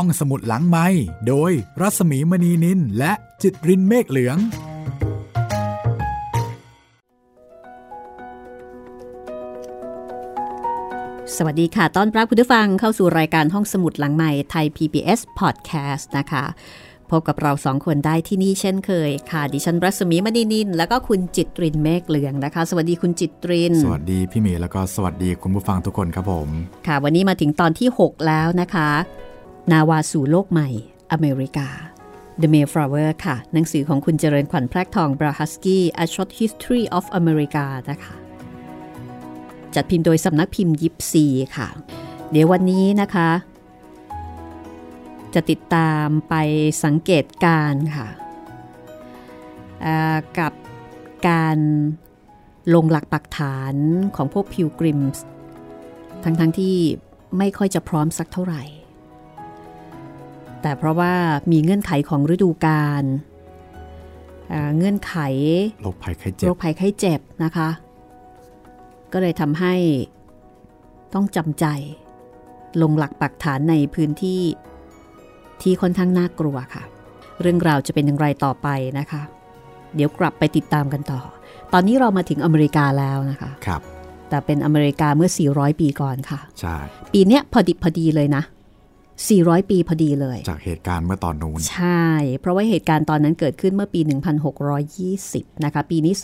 ห้องสมุดหลังไม้โดยรัสมีมณีนินและจิตรินเมฆเหลือง สวัสดีค่ะ ต้อนรับคุณผู้ฟังเข้าสู่รายการห้องสมุดหลังใหม่ไทย PBS Podcast นะคะ พบกับเราสองคนได้ที่นี่เช่นเคยค่ะ ดิฉันรัศมีมณีนิน แล้วก็คุณจิตรินเมฆเหลืองนะคะ สวัสดีคุณจิตริน สวัสดีพี่เมย์แล้วก็สวัสดีคุณผู้ฟังทุกคนครับผม ค่ะ วันนี้มาถึงตอนที่ 6 แล้วนะคะ นาวาสู่โลกใหม่ อเมริกา The Mayflower ค่ะ หนังสือของคุณเจริญขวัญแพรกทองบราฮัสกี้ A Short History of America นะคะ จัดพิมพ์โดยสำนักพิมพ์ยิปซีค่ะ เดี๋ยววันนี้นะคะ จะติดตามไปสังเกตการ์ค่ะ กับการลงหลักปักฐานของพวกพิวกริมส์ทั้งๆทที่ไม่ค่อยจะพร้อมสักเท่าไหร่ แต่เพราะว่ามีเงื่อนไขของฤดูกาลอ่าเงื่อนไขโรคภัยไข้เจ็โรบคภัยไข้เจ็บนะคะ ก็เลยทำให้ต้องจำใจ ลงหลักปักฐานในพื้นที่ที่ค่อนข้างน่ากลัวค่ะ เรื่องราวจะเป็นอย่างไรต่อไปนะคะ เดี๋ยวกลับไปติดตามกันต่อ ตอนนี้เรามาถึงอเมริกาแล้วนะคะครับแต่เป็นอเมริกาเมื่อ 400 ปีก่อนค่ะ ใช่ ปีเนี้ยพอดิบพอดีเลยนะ 400 ปีพอดีเลย จากเหตุการณ์เมื่อตอนนู้น ใช่ เพราะว่าเหตุการณ์ตอนนั้นเกิดขึ้นเมื่อปี 1620 นะคะ ปีนี้ 2020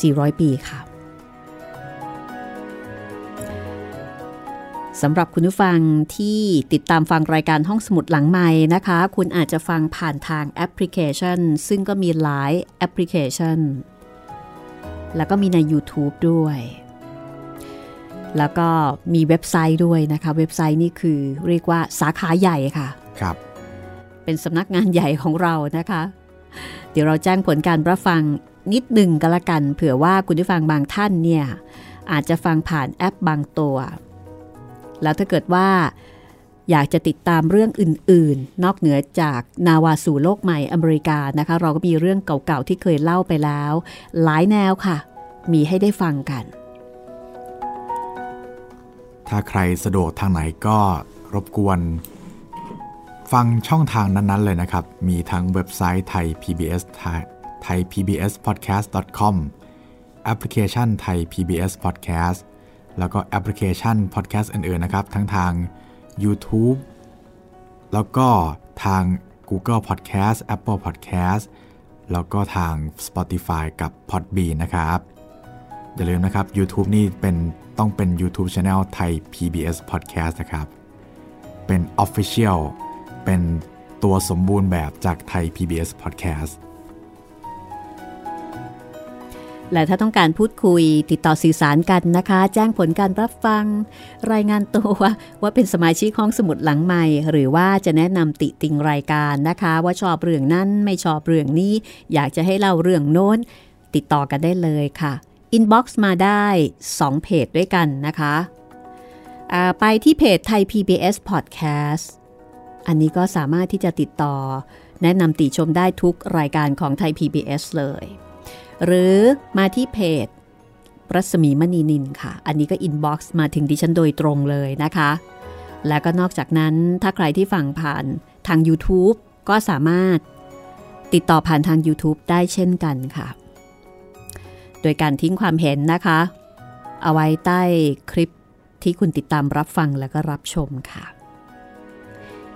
400 ปีค่ะสำหรับคุณผู้ฟังที่ติดตามฟังรายการห้องสมุดหลังใหม่นะคะ คุณอาจจะฟังผ่านทางแอปพลิเคชัน ซึ่งก็มีหลายแอปพลิเคชัน แล้วก็มีใน YouTube ด้วย แล้วก็มีเว็บไซต์ด้วยนะคะ เว็บไซต์นี่คือเรียกว่าสาขาใหญ่ค่ะ ครับ เป็นสำนักงานใหญ่ของเรานะคะ เดี๋ยวเราแจ้งผลการรับฟังนิดหนึ่งก็แล้วกัน เผื่อว่าคุณผู้ฟังบางท่านเนี่ย อาจจะฟังผ่านแอปบางตัว แล้วถ้าเกิดว่าอยากจะติดตามเรื่องอื่น ๆ นอกเหนือจากนาวาสู่โลกใหม่อเมริกานะคะ เราก็มีเรื่องเก่าๆที่เคยเล่าไปแล้ว หลายแนวค่ะ มีให้ได้ฟังกัน ถ้าใครสะดวกทางไหนก็รบกวน ฟังช่องทางนั้น ๆ เลยนะครับ มีทั้งเว็บไซต์ไทย PBS ไทย PBS podcast com แอปพลิเคชันไทย PBS podcast แล้วก็แอปพลิเคชัน podcast อื่น ๆ นะครับ ทั้งทาง YouTube แล้วก็ทาง Google Podcast Apple Podcast แล้วก็ทาง Spotify กับ Podbean นะครับ อย่าลืมนะครับ YouTube นี่เป็นต้องเป็น YouTube Channel ไทย PBS Podcast นะครับ เป็น Official เป็นตัวสมบูรณ์แบบจากไทย PBS Podcast และถ้าต้องการพูดคุยติดต่อสื่อสารกันนะคะ แจ้งผลการรับฟัง รายงานตัวว่าเป็นสมาชิกห้องสมุดหลังใหม่ หรือว่าจะแนะนำติติงรายการนะคะ ว่าชอบเรื่องนั้นไม่ชอบเรื่องนี้ อยากจะให้เล่าเรื่องโน้น ติดต่อกันได้เลยค่ะ inbox มาได้ 2 เพจด้วยกันนะคะไปที่เพจไทย PBS Podcast อันนี้ก็สามารถที่จะติดต่อ แนะนำติชมได้ทุกรายการของไทย PBS เลย หรือมาที่เพจรัศมีมณีนิลค่ะ อันนี้ก็ inbox มาถึงดิฉันโดยตรงเลยนะคะ แล้วก็นอกจากนั้นถ้าใครที่ฟังผ่านทาง YouTube ก็สามารถติดต่อผ่านทาง YouTube ได้เช่นกันค่ะ โดยการทิ้งความเห็นนะคะ เอาไว้ใต้คลิปที่คุณติดตามรับฟังแล้วก็รับชมค่ะ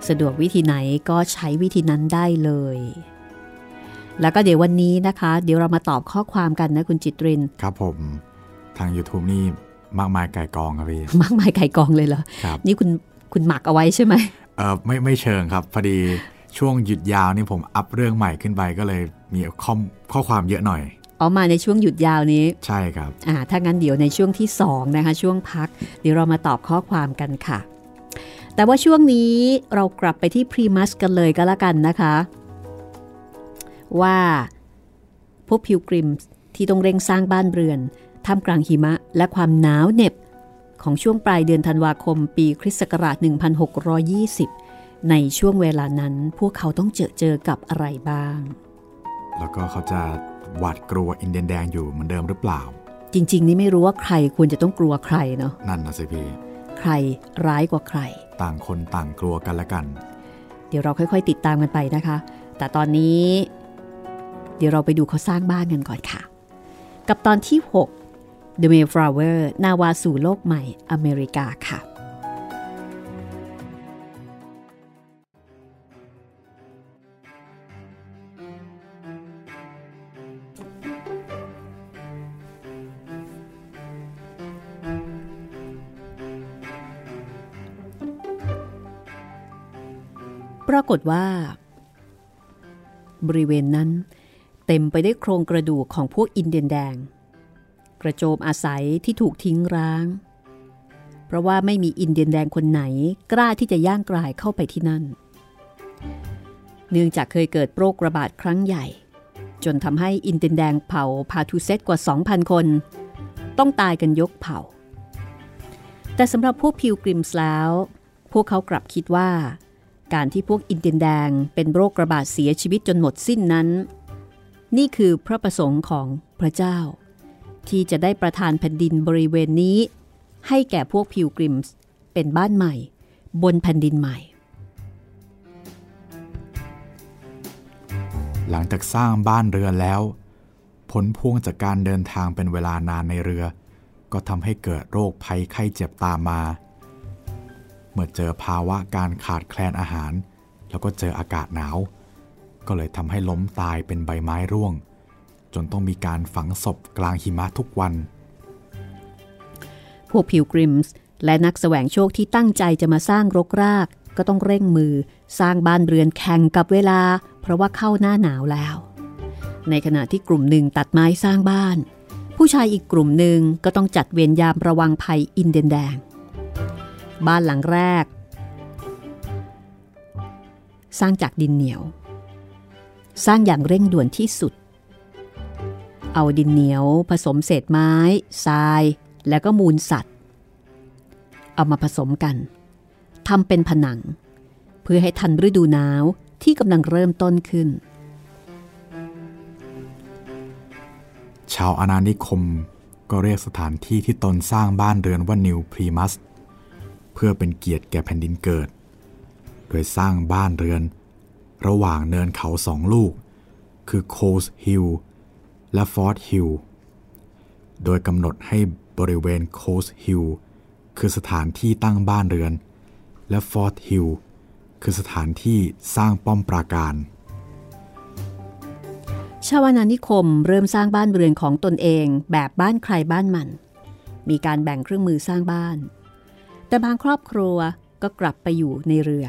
สะดวกวิธีไหนก็ใช้วิธีนั้นได้เลย แล้วก็เดี๋ยววันนี้นะคะ เดี๋ยวเรามาตอบข้อความกันนะคุณจิตริน ครับผม ทาง YouTube นี่มากมายไก่กองครับพี่ มากมายไก่กองเลยเหรอครับนี่คุณคุณหมักเอาไว้ใช่ไหมเออไม่ไม่เชิงครับพอดีช่วงหยุดยาวนี่ผมอัพเรื่องใหม่ขึ้นไปก็เลยมีข้อข้อความเยอะหน่อย เอามาในช่วงหยุดยาวนี้ ใช่ครับอ่าถ้างั้นเดี๋ยวในช่วงที่2นะคะช่วงพัก เดี๋ยวเรามาตอบข้อความกันค่ะ แต่ว่าช่วงนี้เรากลับไปที่พรีมัสกันเลยก็แล้วกันนะคะ ว่าพวกพิวกริมที่ต้องเร่งสร้างบ้านเรือนท่ามกลางหิมะและความหนาวเหน็บของช่วงปลายเดือนธันวาคมปีคริสต์ศักราช 1620 ในช่วงเวลานั้นพวกเขาต้องเจอเจอกับอะไรบ้าง แล้วก็เขาจะ หวาดกลัวอินเดียนแดงอยู่เหมือนเดิมหรือเปล่า จริง ๆ นี่ไม่รู้ว่าใครควรจะต้องกลัวใครเนาะนั่นนะสิพี่ใครร้ายกว่าใคร ต่างคนต่างกลัวกันละกัน เดี๋ยวเราค่อย ๆ ติดตามกันไปนะคะ แต่ตอนนี้ เดี๋ยวเราไปดูเขาสร้างบ้านกันก่อนค่ะ กับตอนที่ 6 The Mayflower นาวาสู่โลกใหม่อเมริกาค่ะ รากฏว่า บริเวณนั้น เต็มไปได้วยโครงกระดูกของพวกอินเดียนแดง กระโจมอาศัยที่ถูกทิ้งร้าง เพราะว่าไม่มีอินเดียนแดงคนไหนกล้าที่จะย่างกลายเข้าไปที่นั่น เนื่องจากเคยเกิดโรคระบาดครั้งใหญ่ จนทำให้อินเดียนแดงเผ่าพาทูเซตกว่า 2,000 คน ต้องตายกันยกเผ่า แต่สำหรับพวกพิวกริมส์แล้ว พวกเขากลับคิดว่า การที่พวกอินเดียนแดงเป็นโรคระบาดเสียชีวิตจนหมดสิ้นนั้น นี่คือพระประสงค์ของพระเจ้า ที่จะได้ประทานแผ่นดินบริเวณนี้ ให้แก่พวกพิวกริมส์เป็นบ้านใหม่ บนแผ่นดินใหม่ หลังจากสร้างบ้านเรือนแล้ว ผลพวงจากการเดินทางเป็นเวลานานในเรือ ก็ทำให้เกิดโรคภัยไข้เจ็บตามมา เมื่อเจอภาวะการขาดแคลนอาหาร แล้วก็เจออากาศหนาว ก็เลยทำให้ล้มตายเป็นใบไม้ร่วง จนต้องมีการฝังศพกลางหิมะทุกวัน พวกพิวกริมส์และนักแสวงโชคที่ตั้งใจจะมาสร้างรกรากก็ต้องเร่งมือสร้างบ้านเรือนแข่งกับเวลา เพราะว่าเข้าหน้าหนาวแล้ว ในขณะที่กลุ่มหนึ่งตัดไม้สร้างบ้าน ผู้ชายอีกกลุ่มหนึ่งก็ต้องจัดเวรยามระวังภัยอินเดียนแดง บ้านหลังแรก สร้างจากดินเหนียว สร้างอย่างเร่งด่วนที่สุด เอาดินเหนียวผสมเศษไม้ทราย แล้วก็มูลสัตว์ เอามาผสมกันทำเป็นผนัง เพื่อให้ทันฤดูหนาวที่กำลังเริ่มต้นขึ้น ชาวอาณานิคมก็เรียกสถานที่ที่ตนสร้างบ้านเรือนว่านิวพลีมัธ เพื่อเป็นเกียรติแก่แผ่นดินเกิด โดยสร้างบ้านเรือน ระหว่างเนินเขาสองลูก คือโคลส์ฮิลล์และฟอร์ตฮิลล์โดยกำหนดให้บริเวณโคลส์ฮิลล์คือสถานที่ตั้งบ้านเรือน และฟอร์ดฮิลคือสถานที่สร้างป้อมปราการ ชาวนานิคมเริ่มสร้างบ้านเรือนของตนเองแบบบ้านใครบ้านมัน มีการแบ่งเครื่องมือสร้างบ้าน แต่บางครอบครัวก็กลับไปอยู่ในเรือ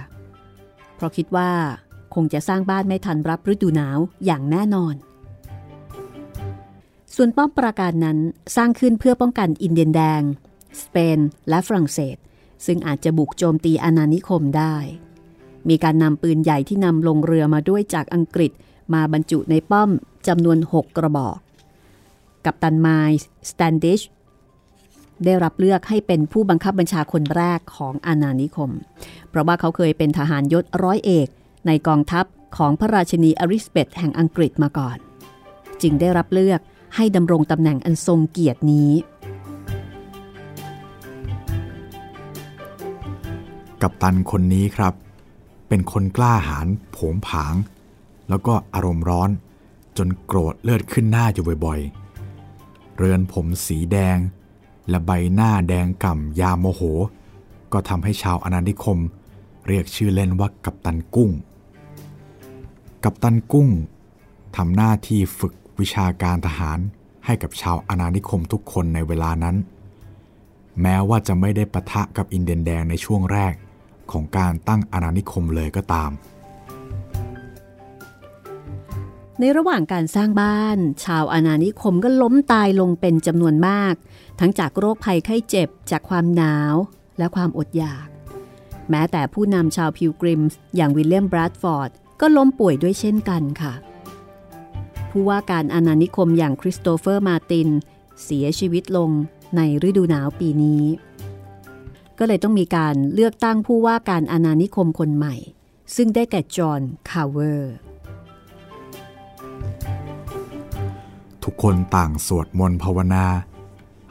เพราะคิดว่าคงจะสร้างบ้านไม่ทันรับฤดูหนาวอย่างแน่นอน ส่วนป้อมปราการนั้นสร้างขึ้นเพื่อป้องกันอินเดียนแดง สเปน และฝรั่งเศส ซึ่งอาจจะบุกโจมตีอาณานิคมได้ มีการนำปืนใหญ่ที่นำลงเรือมาด้วยจากอังกฤษมาบรรจุในป้อมจำนวน 6 กระบอก กัปตันไมลส์สแตนดิช ได้รับเลือกให้เป็นผู้บังคับบัญชาคนแรกของอาณานิคม เพราะว่าเขาเคยเป็นทหารยศร้อยเอก ในกองทัพของพระราชินีอริสเบตแห่งอังกฤษมาก่อน จึงได้รับเลือกให้ดำรงตำแหน่งอันทรงเกียรตินี้ กัปตันคนนี้ครับ เป็นคนกล้าหาญผงผาง แล้วก็อารมณ์ร้อน จนโกรธเลือดขึ้นหน้าอยู่บ่อยๆ เรือนผมสีแดง และใบหน้าแดงก่ำยาโมโห ก็ทำให้ชาวอาณานิคม เรียกชื่อเล่นว่ากัปตันกุ้ง กัปตันกุ้งทำหน้าที่ฝึกวิชาการทหารให้กับชาวอาณานิคมทุกคนในเวลานั้น แม้ว่าจะไม่ได้ปะทะกับอินเดียนแดงในช่วงแรกของการตั้งอาณานิคมเลยก็ตาม ในระหว่างการสร้างบ้าน ชาวอาณานิคมก็ล้มตายลงเป็นจำนวนมาก ทั้งจากโรคภัยไข้เจ็บ จากความหนาวและความอดอยาก แม้แต่ผู้นำชาวพิลกริมส์อย่างวิลเลียม แบรดฟอร์ดก็ล้มป่วยด้วยเช่นกันค่ะ ผู้ว่าการอาณานิคมอย่างคริสโตเฟอร์มาร์ติน เสียชีวิตลงในฤดูหนาวปีนี้ ก็เลยต้องมีการเลือกตั้งผู้ว่าการอาณานิคมคนใหม่ ซึ่งได้แก่จอห์นคาร์เวอร์ทุกคนต่างสวดมนต์ภาวนา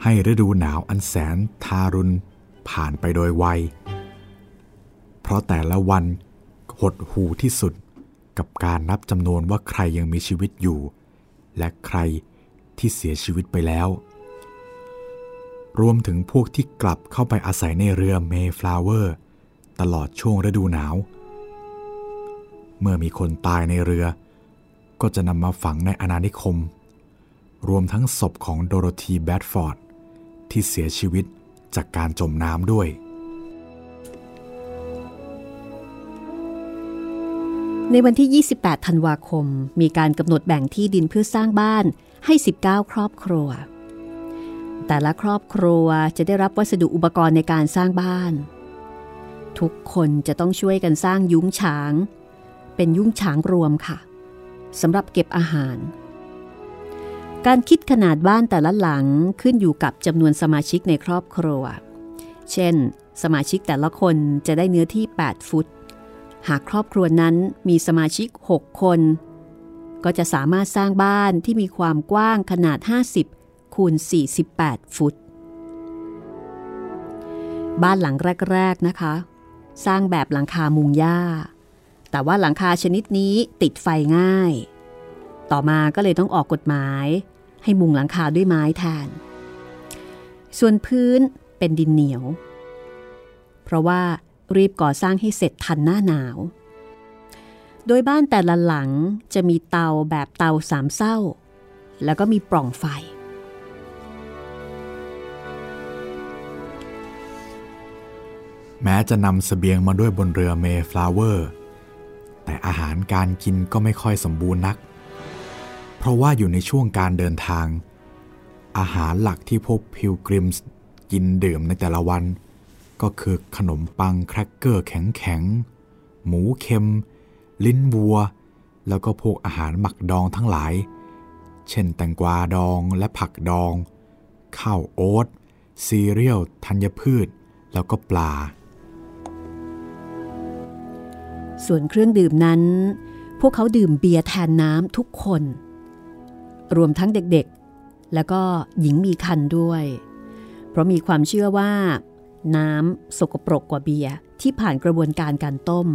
ให้ฤดูหนาวอันแสนทารุณผ่านไปโดยไว เพราะแต่ละวันหดหู่ที่สุดกับการนับจำนวนว่าใครยังมีชีวิตอยู่ และใครที่เสียชีวิตไปแล้ว รวมถึงพวกที่กลับเข้าไปอาศัยในเรือเมย์ฟลาวเวอร์ ตลอดช่วงฤดูหนาว เมื่อมีคนตายในเรือ ก็จะนำมาฝังในอาณานิคม รวมทั้งศพของโดโรธีแบดฟอร์ด ที่เสียชีวิตจากการจมน้ำด้วย ในวันที่ 28 ธันวาคม มีการกำหนดแบ่งที่ดินเพื่อสร้างบ้านให้ 19 ครอบครัว แต่ละครอบครัวจะได้รับวัสดุอุปกรณ์ในการสร้างบ้าน ทุกคนจะต้องช่วยกันสร้างยุ้งฉาง เป็นยุ้งฉางรวมค่ะสำหรับเก็บอาหาร การคิดขนาดบ้านแต่ละหลังขึ้นอยู่กับจำนวนสมาชิกในครอบครัว เช่น สมาชิกแต่ละคนจะได้เนื้อที่ 8 ฟุต หากครอบครัวนั้นมีสมาชิก 6 คน ก็จะสามารถสร้างบ้านที่มีความกว้างขนาด 50 คูณ 48 ฟุต บ้านหลังแรก ๆ นะคะ สร้างแบบหลังคามุงหญ้า แต่ว่าหลังคาชนิดนี้ติดไฟง่าย ต่อมาก็เลยต้องออกกฎหมาย ให้มุงหลังคาด้วยไม้แทน ส่วนพื้นเป็นดินเหนียว เพราะว่ารีบก่อสร้างให้เสร็จทันหน้าหนาว โดยบ้านแต่ละหลังจะมีเตาแบบเตาสามเศร้า แล้วก็มีปล่องไฟ แม้จะนำสเสบียงมาด้วยบนเรือเมย์ฟลาวเวอร์ แต่อาหารการกินก็ไม่ค่อยสมบูรณ์นักเพราะว่าอยู่ในช่วงการเดินทาง อาหารหลักที่พวกพิลกริมส์กินดื่มในแต่ละวัน ก็คือขนมปังแครกเกอร์แข็งๆ หมูเค็ม ลิ้นวัว แล้วก็พวกอาหารหมักดองทั้งหลาย เช่นแตงกวาดองและผักดอง ข้าวโอ๊ตซีเรียลธัญพืช แล้วก็ปลา ส่วนเครื่องดื่มนั้น พวกเขาดื่มเบียร์แทนน้ำทุกคน รวมทั้งเด็กๆ แล้วก็หญิงมีคันด้วย เพราะมีความเชื่อว่า น้ำสกปรกกว่าเบียร์ที่ผ่านกระบวนการการต้ม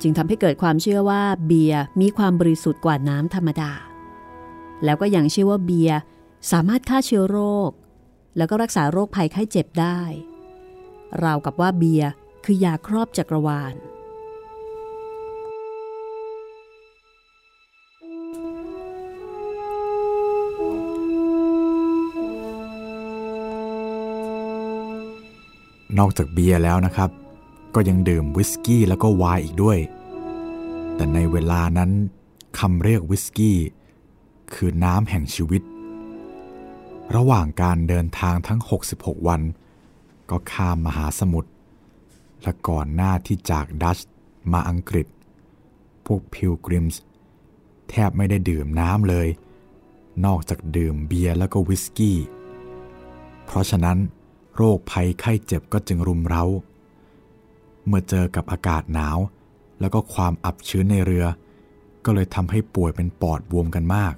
จึงทำให้เกิดความเชื่อว่าเบียร์มีความบริสุทธิ์กว่าน้ำธรรมดา แล้วก็ยังเชื่อว่าเบียร์สามารถฆ่าเชื้อโรค แล้วก็รักษาโรคภัยไข้เจ็บได้ ราวกับว่าเบียร์คือยาครอบจักรวาล นอกจากเบียร์แล้วนะครับ ก็ยังดื่มวิสกี้แล้วก็ไวน์อีกด้วย แต่ในเวลานั้นคำเรียกวิสกี้ คือน้ำแห่งชีวิต ระหว่างการเดินทางทั้ง 66 วัน ก็ข้ามมหาสมุทรและก่อนหน้าที่จากดัชมาอังกฤษ พวกพิลกริมส์แทบไม่ได้ดื่มน้ำเลย นอกจากดื่มเบียร์แล้วก็วิสกี้ เพราะฉะนั้น โรคภัยไข้เจ็บก็จึงรุมเร้า เมื่อเจอกับอากาศหนาว แล้วก็ความอับชื้นในเรือ ก็เลยทำให้ป่วยเป็นปอดบวมกันมาก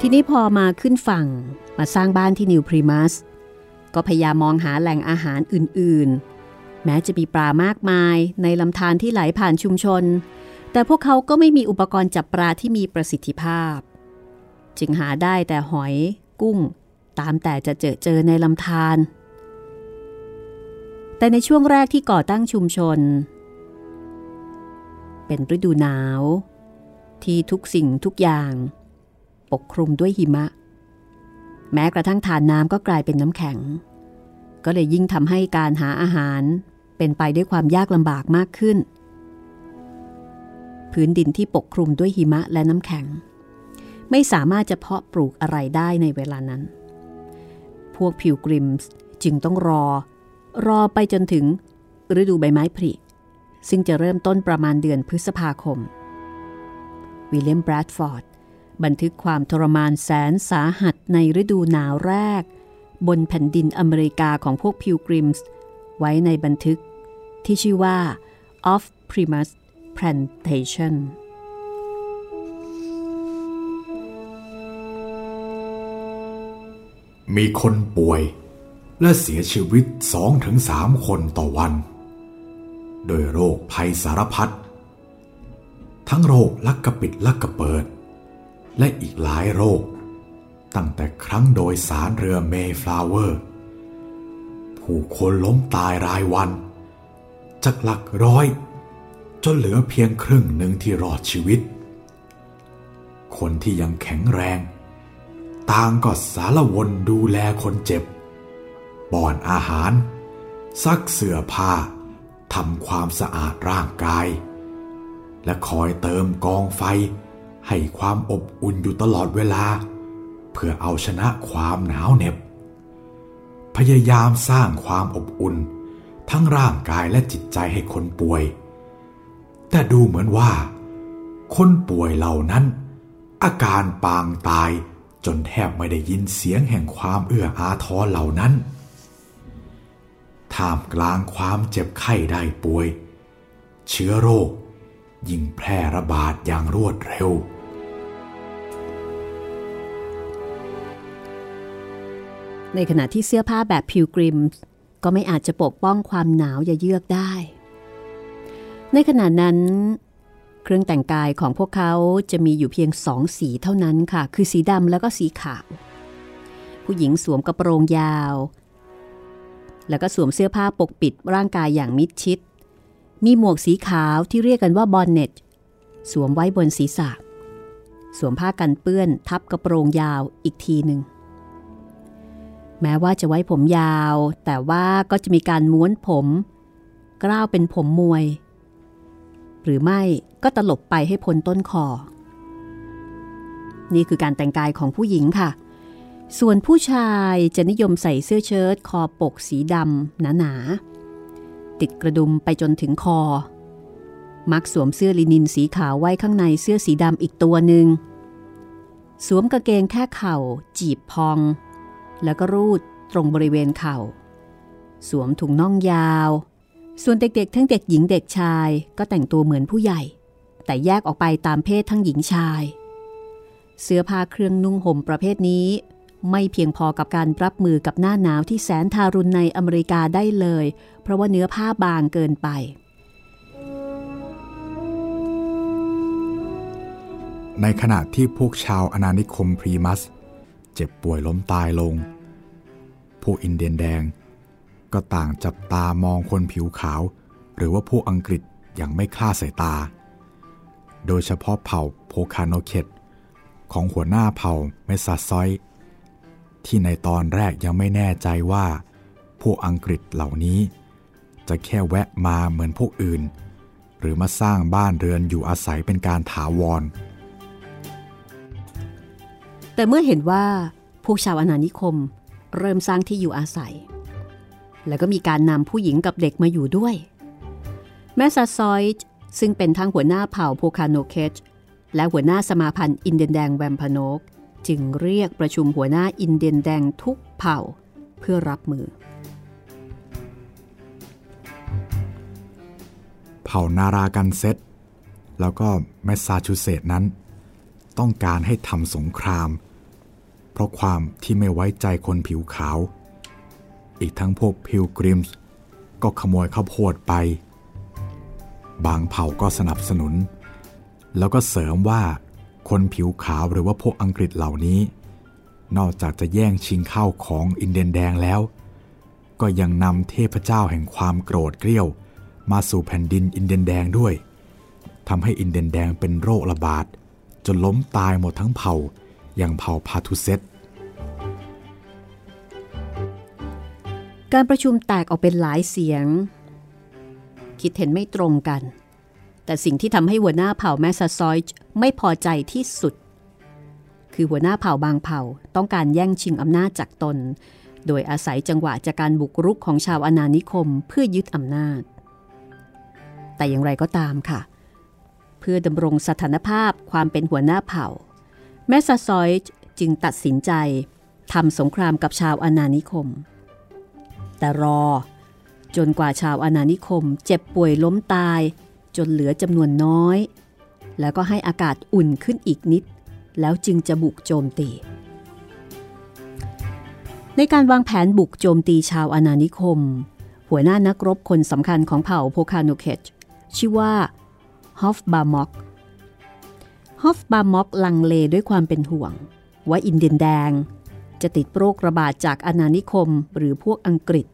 ทีนี้พอมาขึ้นฝั่งมาสร้างบ้านที่นิวพรีมัสก็พยายามมองหาแหล่งอาหารอื่นๆ แม้จะมีปลามากมายในลำธารที่ไหลผ่านชุมชน แต่พวกเขาก็ไม่มีอุปกรณ์จับปลาที่มีประสิทธิภาพ จึงหาได้แต่หอย กุ้ง ตามแต่จะเจอเจอในลำธาร แต่ในช่วงแรกที่ก่อตั้งชุมชน เป็นฤดูหนาว ที่ทุกสิ่งทุกอย่าง ปกคลุมด้วยหิมะ แม้กระทั่งทานน้ำก็กลายเป็นน้ำแข็ง ก็เลยยิ่งทำให้การหาอาหารเป็นไปด้วยความยากลำบากมากขึ้น พื้นดินที่ปกคลุมด้วยหิมะและน้ำแข็ง ไม่สามารถจะเพาะปลูกอะไรได้ในเวลานั้น พวกผิวกริมส์จึงต้องรอ รอไปจนถึงฤดูใบไม้ผลิซึ่งจะเริ่มต้นประมาณเดือนพฤษภาคม วิลเลียมแบรดฟอร์ดบันทึกความทรมานแสนสาหัสในฤดูหนาวแรก บนแผ่นดินอเมริกาของพวกพิวกริมส์ไว้ในบันทึกที่ชื่อว่า Of Primus Plantation มีคนป่วยและเสียชีวิตสองถึงสามคนต่อวัน โดยโรคภัยสารพัด ทั้งโรคลักกระปิดลักกระเปิด และอีกหลายโรค ตั้งแต่ครั้งโดยสารเรือเมย์ฟลาวเวอร์ ผู้คนล้มตายรายวัน จากหลักร้อย จนเหลือเพียงครึ่งหนึ่งที่รอดชีวิต คนที่ยังแข็งแรง ต่างก็สารวนดูแลคนเจ็บป้อนอาหาร ซักเสื้อผ้าทำความสะอาดร่างกาย และคอยเติมกองไฟ ให้ความอบอุ่นอยู่ตลอดเวลา เพื่อเอาชนะความหนาวเหน็บ พยายามสร้างความอบอุ่น ทั้งร่างกายและจิตใจให้คนป่วย แต่ดูเหมือนว่า คนป่วยเหล่านั้น อาการปางตาย จนแทบไม่ได้ยินเสียงแห่งความเอื้ออาทรเหล่านั้น ท่ามกลางความเจ็บไข้ได้ป่วย เชื้อโรค ยิ่งแพร่ระบาดอย่างรวดเร็ว ในขณะที่เสื้อผ้าแบบพิวกริมก็ไม่อาจจะปกป้องความหนาวอย่าเยือกได้ ในขณะนั้น เครื่องแต่งกายของพวกเขาจะมีอยู่เพียงสองสีเท่านั้นค่ะ คือสีดำแล้วก็สีขาว ผู้หญิงสวมกระโปรงยาว แล้วก็สวมเสื้อผ้าปกปิดร่างกายอย่างมิดชิด มีหมวกสีขาวที่เรียกกันว่าบอนเน็ตสวมไว้บนศีรษะ สวมผ้ากันเปื้อนทับกระโปรงยาวอีกทีหนึ่งแม้ว่าจะไว้ผมยาว แต่ว่าก็จะมีการม้วนผม กล้าวเป็นผมมวย หรือไม่ก็ตลบไปให้พ้นต้นคอ นี่คือการแต่งกายของผู้หญิงค่ะ ส่วนผู้ชายจะนิยมใส่เสื้อเชิ้ตคอปกสีดำหนาๆ ติดกระดุมไปจนถึงคอ มักสวมเสื้อลินินสีขาวไว้ข้างในเสื้อสีดำอีกตัวหนึ่ง สวมกางเกงแค่เข่า จีบพอง แล้วก็รูดตรงบริเวณเข่า สวมถุงน่องยาว ส่วนเด็กๆ ทั้งเด็กหญิงเด็กชายก็แต่งตัวเหมือนผู้ใหญ่ แต่แยกออกไปตามเพศทั้งหญิงชาย เสื้อผ้าเครื่องนุ่งห่มประเภทนี้ ไม่เพียงพอกับการรับมือกับหน้าหนาวที่แสนทารุณในอเมริกาได้เลย เพราะว่าเนื้อผ้าบางเกินไป ในขณะที่พวกชาวอาณานิคมพรีมัส เจ็บป่วยล้มตายลง พวกอินเดียนแดง ก็ต่างจับตามองคนผิวขาว หรือว่าพวกอังกฤษอย่างไม่คลาดสายตา โดยเฉพาะเผ่าโพคาโนเคตของหัวหน้าเผ่าเมซาซอย ที่ในตอนแรกยังไม่แน่ใจว่า พวกอังกฤษเหล่านี้ จะแค่แวะมาเหมือนพวกอื่น หรือมาสร้างบ้านเรือนอยู่อาศัยเป็นการถาวร แต่เมื่อเห็นว่าพวกชาวอาณานิคมเริ่มสร้างที่อยู่อาศัย แล้วก็มีการนำผู้หญิงกับเด็กมาอยู่ด้วย แมสซาซอยด์ซึ่งเป็นทั้งหัวหน้าเผ่าโพคาโนเคชและหัวหน้าสมาพันธ์อินเดียนแดงแวมพานก จึงเรียกประชุมหัวหน้าอินเดียนแดงทุกเผ่าเพื่อรับมือ เผ่านารากันเซตแล้วก็แมสซาชูเซต์นั้น ต้องการให้ทำสงคราม เพราะความที่ไม่ไว้ใจคนผิวขาว อีกทั้งพวกพิลกริมส์ก็ขโมยข้าวโพดไป บางเผ่าก็สนับสนุน แล้วก็เสริมว่าคนผิวขาวหรือว่าพวกอังกฤษเหล่านี้ นอกจากจะแย่งชิงข้าวของอินเดียนแดงแล้ว ก็ยังนำเทพเจ้าแห่งความโกรธเกรี้ยว มาสู่แผ่นดินอินเดียนแดงด้วยทำให้อินเดียนแดงเป็นโรคระบาดจนล้มตายหมดทั้งเผ่าอย่างเผ่าพาทุเซต การประชุมแตกออกเป็นหลายเสียง คิดเห็นไม่ตรงกัน แต่สิ่งที่ทำให้หัวหน้าเผ่าแมสซาซอยไม่พอใจที่สุด คือหัวหน้าเผ่าบางเผ่าต้องการแย่งชิงอำนาจจากตน โดยอาศัยจังหวะจากการบุกรุกของชาวอาณานิคมเพื่อยึดอำนาจ แต่อย่างไรก็ตามค่ะ เพื่อดำรงสถานภาพความเป็นหัวหน้าเผ่า แมสซาซอยจึงตัดสินใจทำสงครามกับชาวอาณานิคม แต่รอ จนกว่าชาวอาณานิคมเจ็บป่วยล้มตาย จนเหลือจำนวนน้อย แล้วก็ให้อากาศอุ่นขึ้นอีกนิด แล้วจึงจะบุกโจมตี ในการวางแผนบุกโจมตีชาวอาณานิคม หัวหน้านักรบคนสำคัญของเผ่าโพคาโนเคชชื่อว่าฮอบบาม็อกฮอบบาม็อกลังเลด้วยความเป็นห่วง ว่าอินเดียนแดง จะติดโรคระบาดจากอาณานิคมหรือพวกอังกฤษ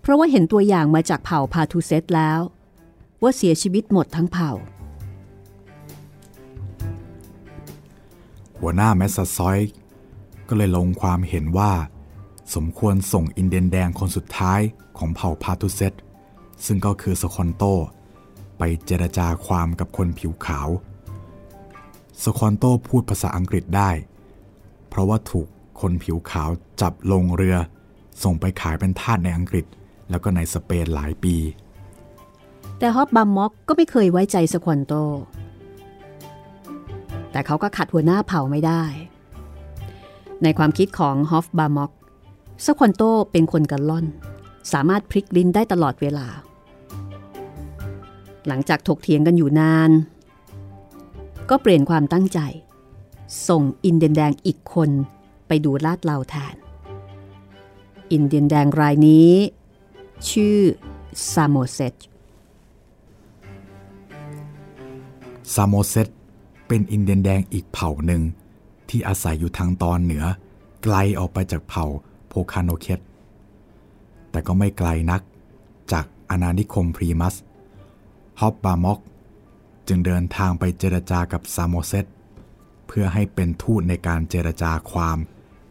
เพราะว่าเห็นตัวอย่างมาจากเผ่าพาทูเซ็ตแล้ว ว่าเสียชีวิตหมดทั้งเผ่า หัวหน้าแมสซาซอยต์ก็เลยลงความเห็นว่า สมควรส่งอินเดียนแดงคนสุดท้ายของเผ่าพาทูเซ็ตซึ่งก็คือสควอนโต ไปเจรจาความกับคนผิวขาวสควอนโตพูดภาษาอังกฤษได้ เพราะว่าถูก คนผิวขาวจับลงเรือ ส่งไปขายเป็นทาสในอังกฤษ แล้วก็ในสเปนหลายปี แต่ฮอบบาม็อกก็ไม่เคยไว้ใจสควอนโต แต่เขาก็ขัดหัวหน้าเผ่าไม่ได้ ในความคิดของฮอบบาม็อกสควอนโตเป็นคนกะล่อน สามารถพลิกลิ้นได้ตลอดเวลา หลังจากถกเถียงกันอยู่นาน ก็เปลี่ยนความตั้งใจ ส่งอินเดียนแดงอีกคน ไปดูลาดเลาแทน อินเดียนแดงรายนี้ ชื่อซาโมเซตซาโมเซตเป็นอินเดียนแดงอีกเผ่าหนึ่ง ที่อาศัยอยู่ทางตอนเหนือ ไกลออกไปจากเผ่าโพคาโนเคตแต่ก็ไม่ไกลนักจากอาณานิคมพลีมัธ ฮอบบาม็อก จึงเดินทางไปเจรจากับซาโมเซตเพื่อให้เป็นทูตในการเจรจาความ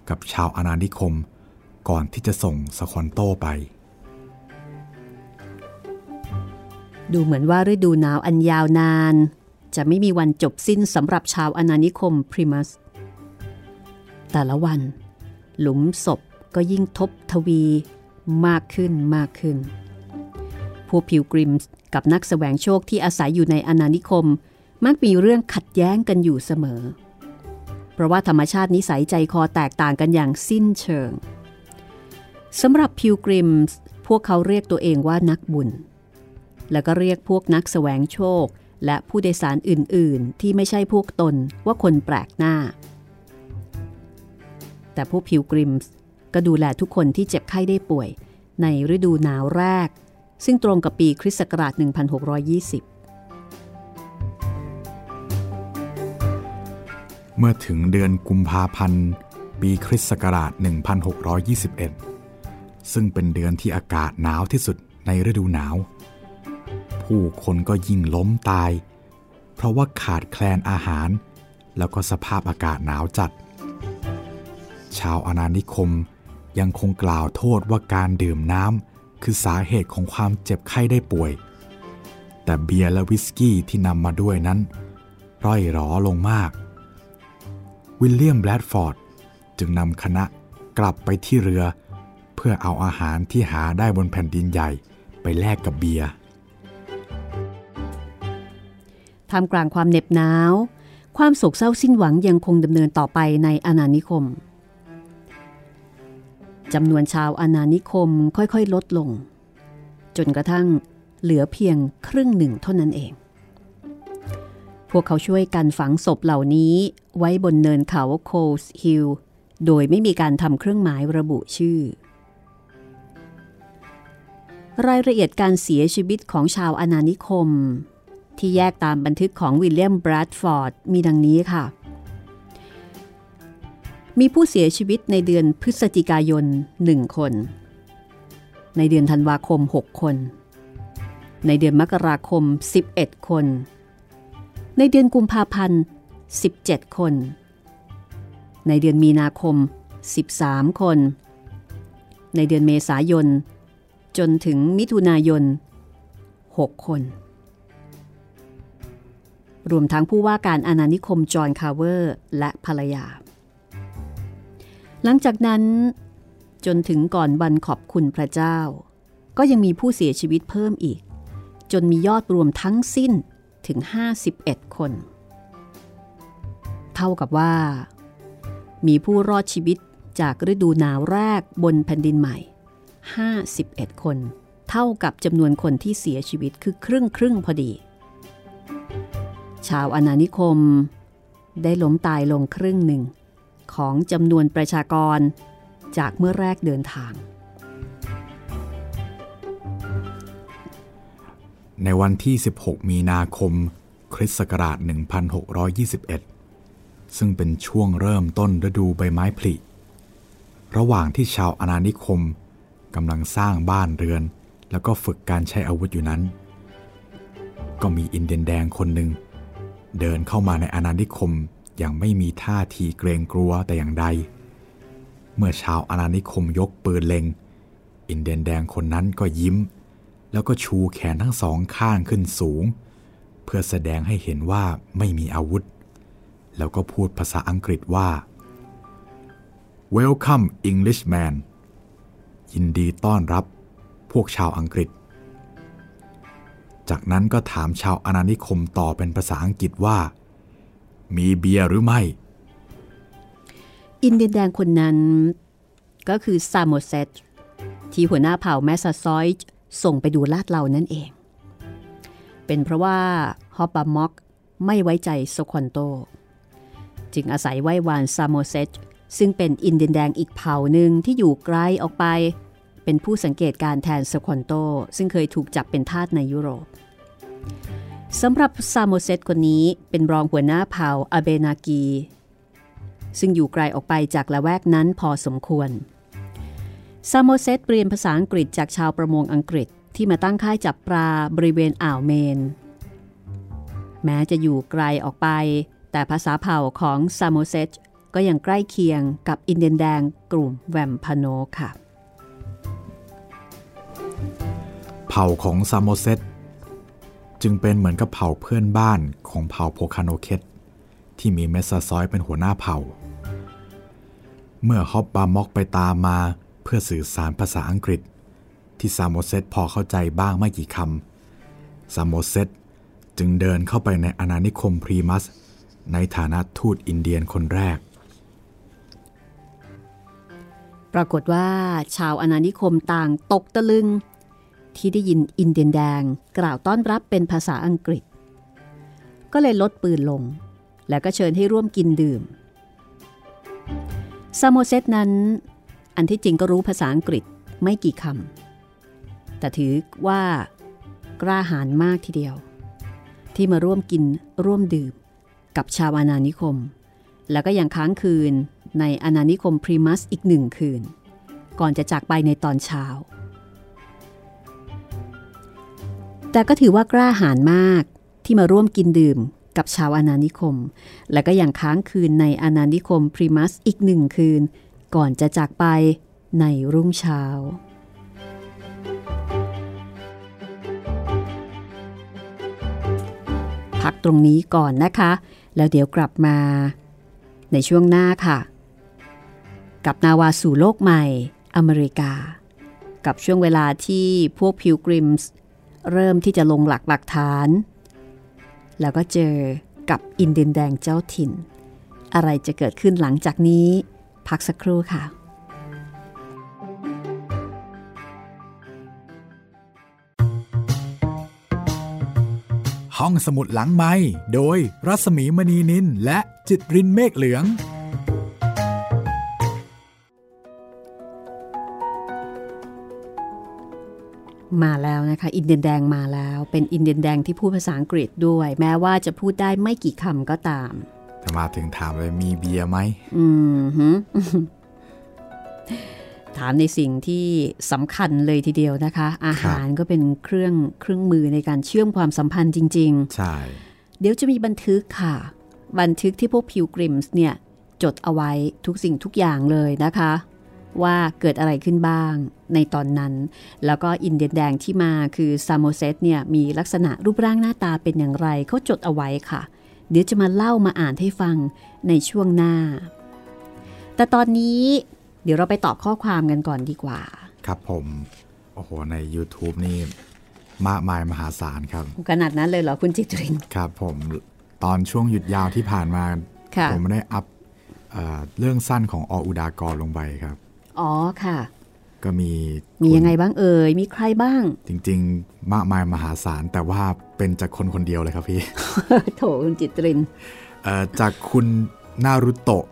กับชาวอาณานิคม ก่อนที่จะส่งสควอนโตไป ดูเหมือนว่าฤดูหนาวอันยาวนาน จะไม่มีวันจบสิ้นสำหรับชาวอาณานิคมพริมัส แต่ละวัน หลุมศพก็ยิ่งทบทวีมากขึ้นมากขึ้น พวกพิวกริมกับนักแสวงโชคที่อาศัยอยู่ในอาณานิคม มักมีเรื่องขัดแย้งกันอยู่เสมอเเพราะว่าธรรมชาตินิสัยใจคอแตกต่างกันอย่างสิ้นเชิงสำหรับพิวกริมส์พวกเขาเรียกตัวเองว่านักบุญ แล้วก็เรียกพวกนักแสวงโชค และผู้โดยสารอื่น ๆ ที่ไม่ใช่พวกตนว่าคนแปลกหน้า แต่พวกพิวกริมส์ก็ดูแลทุกคนที่เจ็บไข้ได้ป่วย ในฤดูหนาวแรก ซึ่งตรงกับปีคริสต์ศักราช1620 เมื่อถึงเดือนกุมภาพันธ์ ปีคริสต์ศักราช 1621 ซึ่งเป็นเดือนที่อากาศหนาวที่สุดในฤดูหนาว ผู้คนก็ยิ่งล้มตาย เพราะว่าขาดแคลนอาหาร แล้วก็สภาพอากาศหนาวจัด ชาวอาณานิคมยังคงกล่าวโทษว่าการดื่มน้ำคือสาเหตุของความเจ็บไข้ได้ป่วย แต่เบียร์และวิสกี้ที่นำมาด้วยนั้น ร่อยหรอลงมาก วิลเลียมแบลดฟอร์ดจึงนำคณะกลับไปที่เรือ เพื่อเอาอาหารที่หาได้บนแผ่นดินใหญ่ไปแลกกับเบียร์ท่ามกลางความเหน็บหนาว ความโศกเศร้าสิ้นหวังยังคงดำเนินต่อไปในอาณานิคมจำนวนชาวอาณานิคมค่อยๆ ลดลง จนกระทั่งเหลือเพียงครึ่งหนึ่งเท่านั้นเอง พวกเขาช่วยกันฝังศพเหล่านี้ ไว้บนเนินเขาโคลส์ฮิลล์โดยไม่มีการทำเครื่องหมายระบุชื่อ รายละเอียดการเสียชีวิตของชาวอาณานิคม ที่แยกตามบันทึกของวิลเลียม แบรดฟอร์ดมีดังนี้ค่ะ มีผู้เสียชีวิตในเดือนพฤศจิกายน 1 คน ในเดือนธันวาคม 6 คน ในเดือนมกราคม 11 คน ในเดือนกุมภาพันธ์ 17 คน ในเดือนมีนาคม 13 คน ในเดือนเมษายน จนถึงมิถุนายน 6 คน รวมทั้งผู้ว่าการอาณานิคมจอห์นคาร์เวอร์ และภรรยา หลังจากนั้นจนถึงก่อนวันขอบคุณพระเจ้า ก็ยังมีผู้เสียชีวิตเพิ่มอีก จนมียอดรวมทั้งสิ้นถึง 51 คน เท่ากับว่า มีผู้รอดชีวิตจากฤดูหนาวแรกบนแผ่นดินใหม่ 51 คน เท่ากับจำนวนคนที่เสียชีวิตคือครึ่งครึ่งพอดี ชาวอาณานิคม ได้ล้มตายลงครึ่งหนึ่ง ของจำนวนประชากรจากเมื่อแรกเดินทาง ในวันที่ 16 มีนาคม คริสต์ศักราช 1621 ซึ่งเป็นช่วงเริ่มต้นฤดูใบไม้ผลิ ระหว่างที่ชาวอาณานิคมกำลังสร้างบ้านเรือน แล้วก็ฝึกการใช้อาวุธอยู่นั้น ก็มีอินเดียนแดงคนหนึ่ง เดินเข้ามาในอาณานิคมอย่างไม่มีท่าทีเกรงกลัวแต่อย่างใด เมื่อชาวอาณานิคมยกปืนเล็ง อินเดียนแดงคนนั้นก็ยิ้ม แล้วก็ชูแขนทั้งสองข้างขึ้นสูง เพื่อแสดงให้เห็นว่าไม่มีอาวุธ แล้วก็พูดภาษาอังกฤษว่า Welcome Englishman ยินดีต้อนรับพวกชาวอังกฤษ จากนั้นก็ถามชาวอาณานิคมต่อเป็นภาษาอังกฤษว่า มีเบียร์หรือไม่ อินเดียนแดงคนนั้น ก็คือซาโมเซตที่หัวหน้าเผ่าแมสซาซอยต์ส่งไปดูลาดเหล่านั่นเอง เป็นเพราะว่าฮอบบาม็อกไม่ไว้ใจสควอนโต จึงอาศัยไหว้วานซาโมเซตซึ่งเป็นอินเดียนแดงอีกเผ่าหนึ่งที่อยู่ไกลออกไป เป็นผู้สังเกตการณ์แทนสควอนโต ซึ่งเคยถูกจับเป็นทาสในยุโรปสำหรับซามโมเซตคนนี้เป็นรองหัวหน้าเผ่าอาเบนากี ซึ่งอยู่ไกลออกไปจากละแวกนั้นพอสมควรซามโมเซตเรียนภาษาอังกฤษจากชาวประมงอังกฤษที่มาตั้งค่ายจับปลาบริเวณอ่าวเมน แม้จะอยู่ไกลออกไป แต่ภาษาเผ่าของซามโมเซตก็ยังใกล้เคียงกับอินเดียนแดงกลุ่มแวมพาโนค่ะ เผ่าของซามโมเซตจึงเป็นเหมือนกับเผ่าเพื่อนบ้านของเผ่าโพคาโนเคตที่มีเมสซาซอยเป็นหัวหน้าเผ่า เมื่อฮอบบามอกไปตามมาเพื่อสื่อสารภาษาอังกฤษ ที่ซามโมเซตพอเข้าใจบ้างไม่กี่คำซามโมเซตจึงเดินเข้าไปในอาณานิคมพรีมัส ในฐานะทูตอินเดียนคนแรก ปรากฏว่าชาวอาณานิคมต่างตกตะลึง ที่ได้ยินอินเดียนแดงกล่าวต้อนรับเป็นภาษาอังกฤษ ก็เลยลดปืนลง แล้วก็เชิญให้ร่วมกินดื่มซามโมเซตนั้น อันที่จริงก็รู้ภาษาอังกฤษไม่กี่คำแต่ถือว่ากล้าหาญมากทีเดียว ที่มาร่วมกินร่วมดื่ม กับชาวอาณานิคม แล้วก็ยังค้างคืนในอาณานิคมพรีมัสอีกหนึ่งคืน ก่อนจะจากไปในตอนเช้า แต่ก็ถือว่ากล้าหาญมากที่มาร่วมกินดื่มกับชาวอาณานิคม และก็ยังค้างคืนในอาณานิคมพรีมัสอีกหนึ่งคืน ก่อนจะจากไปในรุ่งเช้า พักตรงนี้ก่อนนะคะ แล้วเดี๋ยวกลับมา ในช่วงหน้าค่ะ กับนาวาสู่โลกใหม่อเมริกา กับช่วงเวลาที่พวกพิวกริมส์เริ่มที่จะลงหลักหลักฐาน แล้วก็เจอกับอินเดียนแดงเจ้าถิ่น อะไรจะเกิดขึ้นหลังจากนี้ พักสักครู่ค่ะ ห้องสมุดหลังไม้โดยรัสมีมณีนินและจิตรินเมฆเหลือง มาแล้วนะคะ อินเดียนแดงมาแล้ว เป็นอินเดียนแดงที่พูดภาษาอังกฤษด้วย แม้ว่าจะพูดได้ไม่กี่คำก็ตามจะมาถึงถามเลยมีเบียร์ไหม อืมฮึ ถามในสิ่งที่สำคัญเลยทีเดียวนะคะ อาหารก็เป็นเครื่องเครื่องมือในการเชื่อมความสัมพันธ์จริงใช่ๆเดี๋ยวจะมีบันทึกค่ะ บันทึกที่พวกพิวกริมส์เนี่ยจดเอาไว้ทุกสิ่งทุกอย่างเลยนะคะ ว่าเกิดอะไรขึ้นบ้างในตอนนั้น แล้วก็อินเดียนแดงที่มาคือซามโมเซตเนี่ยมีลักษณะรูปร่างหน้าตาเป็นอย่างไรเขาจดเอาไว้ค่ะ เดี๋ยวจะมาเล่ามาอ่านให้ฟังในช่วงหน้า แต่ตอนนี้ เดี๋ยวเราไปตอบข้อความกันก่อนดีกว่า ครับผม โอ้โห ใน YouTube นี่มากมายมหาศาลครับขนาดนั้นเลยเหรอ คุณจิตริน ครับผมตอนช่วงหยุดยาวที่ผ่านมาค่ะผมได้อัพเอ่อเรื่องสั้นของออุดากรลงไปครับ อ๋อค่ะ ก็มีมีคุณยังไงบ้างเอ่ย มีใครบ้าง จริง ๆ มากมายมหาศาลแต่ว่าเป็นจากคนคนเดียวเลยครับพี่ โถคุณจิตรินเอ่อจากคุณนารุโตะ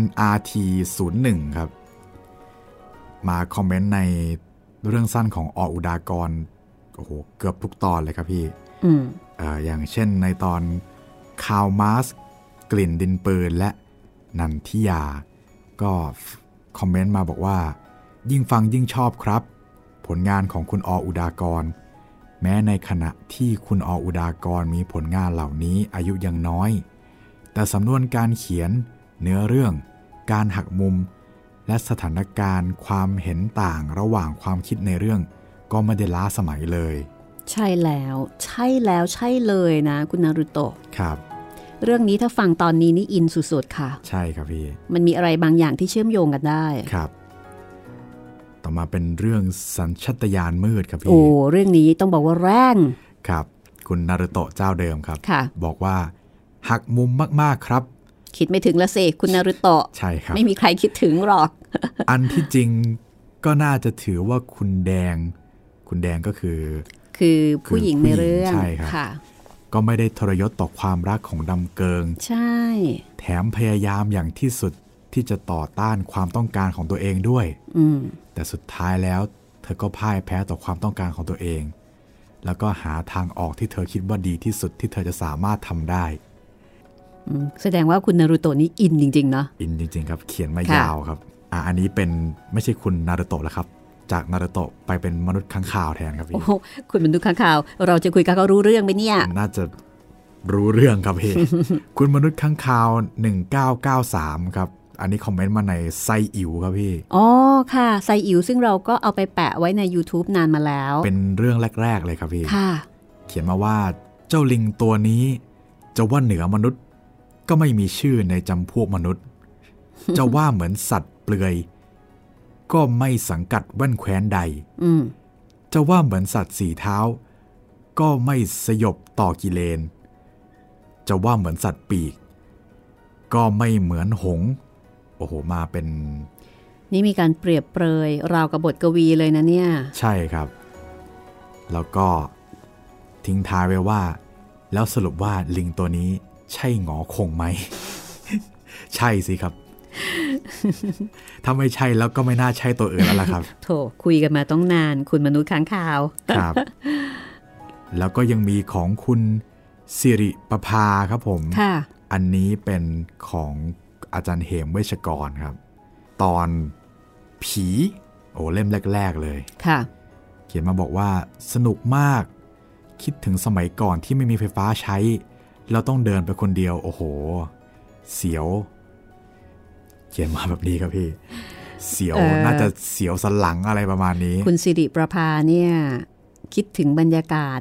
NRT 01ครับ มาคอมเมนต์ในเรื่องสั้นของออุดากรโอ้โหเกือบทุกตอนเลยครับพี่อืมเอออย่างเช่นในตอนคาวมาสกลิ่นดินปืนและนันทิยา ก็คอมเมนต์มาบอกว่า ยิ่งฟังยิ่งชอบครับ ผลงานของคุณออุดากร แม้ในขณะที่คุณออุดากรมีผลงานเหล่านี้อายุยังน้อย แต่สำนวนการเขียน เนื้อเรื่อง การหักมุม และสถานการณ์ความเห็นต่างระหว่างความคิดในเรื่อง ก็ไม่ได้ล้าสมัยเลย ใช่แล้ว ใช่แล้วใช่เลยนะคุณนารุโตะครับ เรื่องนี้ถ้าฟังตอนนี้นี่อินสุดๆค่ะ ใช่ครับพี่ มันมีอะไรบางอย่างที่เชื่อมโยงกันได้ครับ ต่อมาเป็นเรื่องสัญชตาตญาณมืดครับโอ้พี่เรื่องนี้ต้องบอกว่าแรงครับ คุณนารุโตะเจ้าเดิมครับค่ะบอกว่าหักมุมมากๆครับ คิดไม่ถึงละเซคุณนารุโตะใช่ครับไม่มีใครคิดถึงหรอก อันที่จริงก็น่าจะถือว่าคุณแดง คุณแดงก็คือ คือผู้หญิงในเรื่องใช่ครับค่ะก็ไม่ได้ทรยศต่อความรักของดำเกิง ใช่ แถมพยายามอย่างที่สุดที่จะต่อต้านความต้องการของตัวเองด้วยอืมแต่สุดท้ายแล้ว เธอก็พ่ายแพ้ต่อความต้องการของตัวเอง แล้วก็หาทางออกที่เธอคิดว่าดีที่สุดที่เธอจะสามารถทำได้อืม แสดงว่าคุณนารุโตะนี่อินจริงๆเนาะอินจริง ๆ ครับ เขียนมาค่ะยาวครับอะอันนี้เป็นไม่ใช่คุณนารุโตะแล้วครับ จากนารุโตะไปเป็นมนุษย์ข้างข่าวแทนครับพี่โอ้โหคุณบรรทุกข้างข่าว เราจะคุยกับเขารู้เรื่องไหมเนี่ย น่าจะรู้เรื่องครับพี่คุณมนุษย์ข้างข่าว 1993 ครับอันนี้คอมเมนต์มาในไซอิ๋วครับพี่ อ๋อค่ะไซอิ๋วซึ่งเราก็เอาไปแปะไว้ใน YouTube นานมาแล้ว เป็นเรื่องแรก ๆ เลยครับพี่ ค่ะ เขียนมาว่าเจ้าลิงตัวนี้ จะว่าเหนือมนุษย์ ก็ไม่มีชื่อในจำพวกมนุษย์ จะว่าเหมือนสัตว์เปลือย ก็ไม่สังกัดแว่นแคว้นใดอืมจะว่าเหมือนสัตว์สี่เท้า ก็ไม่สยบต่อกิเลน จะว่าเหมือนสัตว์ปีก ก็ไม่เหมือนหงส์โอ้โหมาเป็น นี่มีการเปรียบเปรย ราวกับบทกวีเลยนะเนี่ย ใช่ครับ แล้วก็ทิ้งท้ายไว้ว่า แล้วสรุปว่าลิงตัวนี้ ใช่หงอคงไหม ใช่สิครับ ถ้าไม่ใช่แล้วก็ไม่น่าใช่ตัวอื่นแล้วล่ะครับ โถคุยกันมาต้องนานคุณมนุษย์ค้างข่าว ครับ แล้วก็ยังมีของคุณสิริประภาครับผม ค่ะ อันนี้เป็นของอาจารย์เหมเวชกรครับ ตอนผี โอ้เล่มแรก ๆ เลย ค่ะ เขียนมาบอกว่าสนุกมาก คิดถึงสมัยก่อนที่ไม่มีไฟฟ้าใช้ เราต้องเดินไปคนเดียว โอ้โห เสียวเขียนมาแบบนี้ครับพี่ เสียวเอ่อน่าจะเสียวสันหลังอะไรประมาณนี้ คุณสิริประภาเนี่ย คิดถึงบรรยากาศ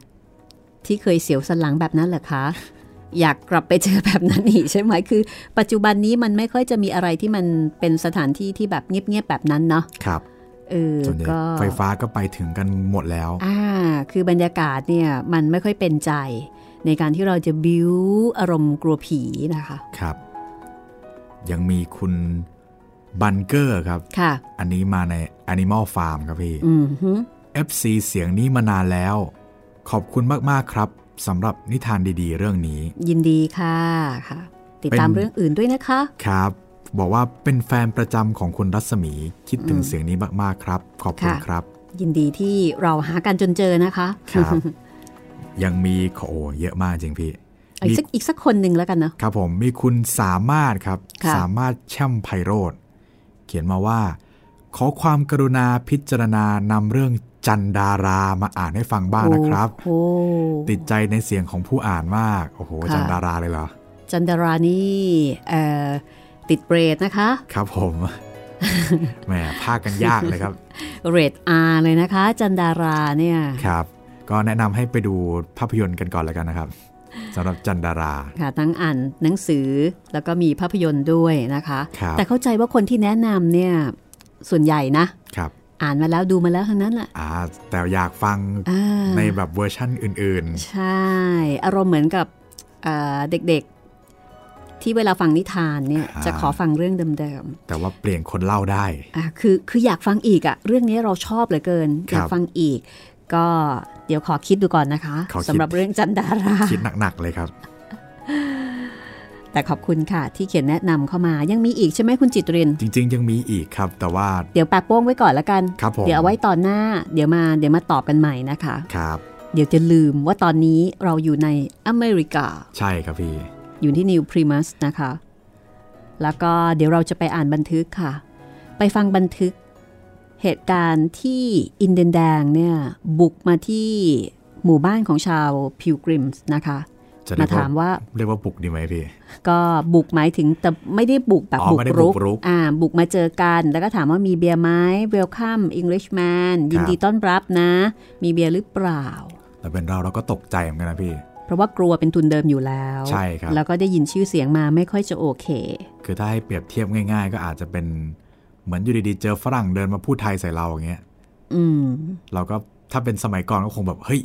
ที่เคยเสียวสันหลังแบบนั้นเหรอคะอยากกลับไปเจอแบบนั้นอีกใช่ไหมคือ ปัจจุบันนี้มันไม่ค่อยจะมีอะไรที่มันเป็นสถานที่ที่แบบเงียบๆแบบนั้นเนาะครับเออส่วนใหญ่ก็ไฟฟ้าก็ไปถึงกันหมดแล้ว อ่า คือบรรยากาศเนี่ยมันไม่ค่อยเป็นใจ ในการที่เราจะบิวอารมณ์กลัวผีนะคะครับ ยังมีคุณบันเกอร์ครับค่ะ อันนี้มาใน Animal Farm ครับพี่อืมฮึ FC เสียงนี้มานานแล้ว ขอบคุณมาก ๆ ครับสำหรับนิทานดีๆ เรื่องนี้ ยินดีค่ะค่ะ ติดตามเป็น เรื่องอื่นด้วยนะคะ ครับ บอกว่าเป็นแฟนประจำของคุณรัศมีคิดถึงเสียงนี้มาก ๆ ครับ ขอบคุณค่ะ ครับ ยินดีที่เราหากันจนเจอนะคะ ครับ ยังมีโอ้เยอะมากจริงพี่เอาอีกสักอีกสักคนหนึ่งแล้วกันเนาะครับผมมีคุณสามารถครับค่ะสามารถแช่มไพโรธเขียนมาว่า ขอความกรุณาพิจารณานำเรื่องจันดารามาอ่านให้ฟังบ้างนะครับโอ้ติดใจในเสียงของผู้อ่านมาก โอ้โหค่ะจันดาราเลยเหรอ จันดารานี่เอ่อติดเรทนะคะ ครับผมแหมพากย์กันยากเลยครับ เรท R เลยนะคะ จันดาราเนี่ย ครับ ก็แนะนำให้ไปดูภาพยนตร์กันก่อนแล้วกันนะครับสำหรับจันดารา ค่ะทั้งอ่านหนังสือแล้วก็มีภาพยนตร์ด้วยนะคะครับแต่เข้าใจว่าคนที่แนะนำเนี่ยส่วนใหญ่นะครับอ่านมาแล้วดูมาแล้วทั้งนั้นแหละอ่าแต่อยากฟังอ่าในแบบเวอร์ชั่นอื่นใช่ อารมณ์เหมือนกับเอ่อเด็กๆ ที่เวลาฟังนิทานเนี่ยอ่าจะขอฟังเรื่องเดิมๆ แต่ว่าเปลี่ยนคนเล่าได้ๆอะคือคืออยากฟังอีกอะเรื่องนี้เราชอบเหลือเกินครับอยากฟังอีกก็ เดี๋ยวขอคิดดูก่อนนะคะขอคิดสำหรับเรื่องจันดาราคิดหนักๆเลยครับ แต่ขอบคุณค่ะ ที่เขียนแนะนำเข้ามายังมีอีกใช่ไหมคุณจิตริน จริง ๆ ยังมีอีกครับ แต่ว่าเดี๋ยวแปะโป้งไว้ก่อนละกันครับผมเดี๋ยวเอาไว้ตอนหน้า เดี๋ยวมาเดี๋ยวมาตอบกันใหม่นะคะครับ เดี๋ยวจะลืมว่าตอนนี้เราอยู่ในอเมริกา ใช่ครับพี่อยู่ที่นิวพรีมัสนะคะ แล้วก็เดี๋ยวเราจะไปอ่านบันทึกค่ะ ไปฟังบันทึก เหตุการณ์ที่อินเดียนแดงเนี่ยบุกมาที่หมู่บ้านของชาวพิวกริมส์นะคะจะเรีมายกว่าถามว่าเรียกว่าปลุกดีไหมพี่ ก็บุกหมายถึงแต่ไม่ได้บุกแบบอ๋อบุกไม่ได้รุกบุกรุกอ่าบุกมาเจอกัน แล้วก็ถามว่ามีเบียร์ไหมเวลคัมอังกฤษแมนยินดีต้อนรับนะ มีเบียร์หรือเปล่า แต่เป็นเราเราก็ตกใจเหมือนกันนะพี่ เพราะว่ากลัวเป็นทุนเดิมอยู่แล้วใช่ครับแล้วก็ได้ยินชื่อเสียงมาไม่ค่อยจะโอเค คือถ้าให้เปรียบเทียบง่าย ๆ ก็อาจจะเป็น เหมือนอยู่ดีๆ เจอฝรั่งเดินมาพูดไทยใส่เราอย่างเงี้ยอืมเราก็ถ้าเป็นสมัยก่อนก็คงแบบ เฮ้ย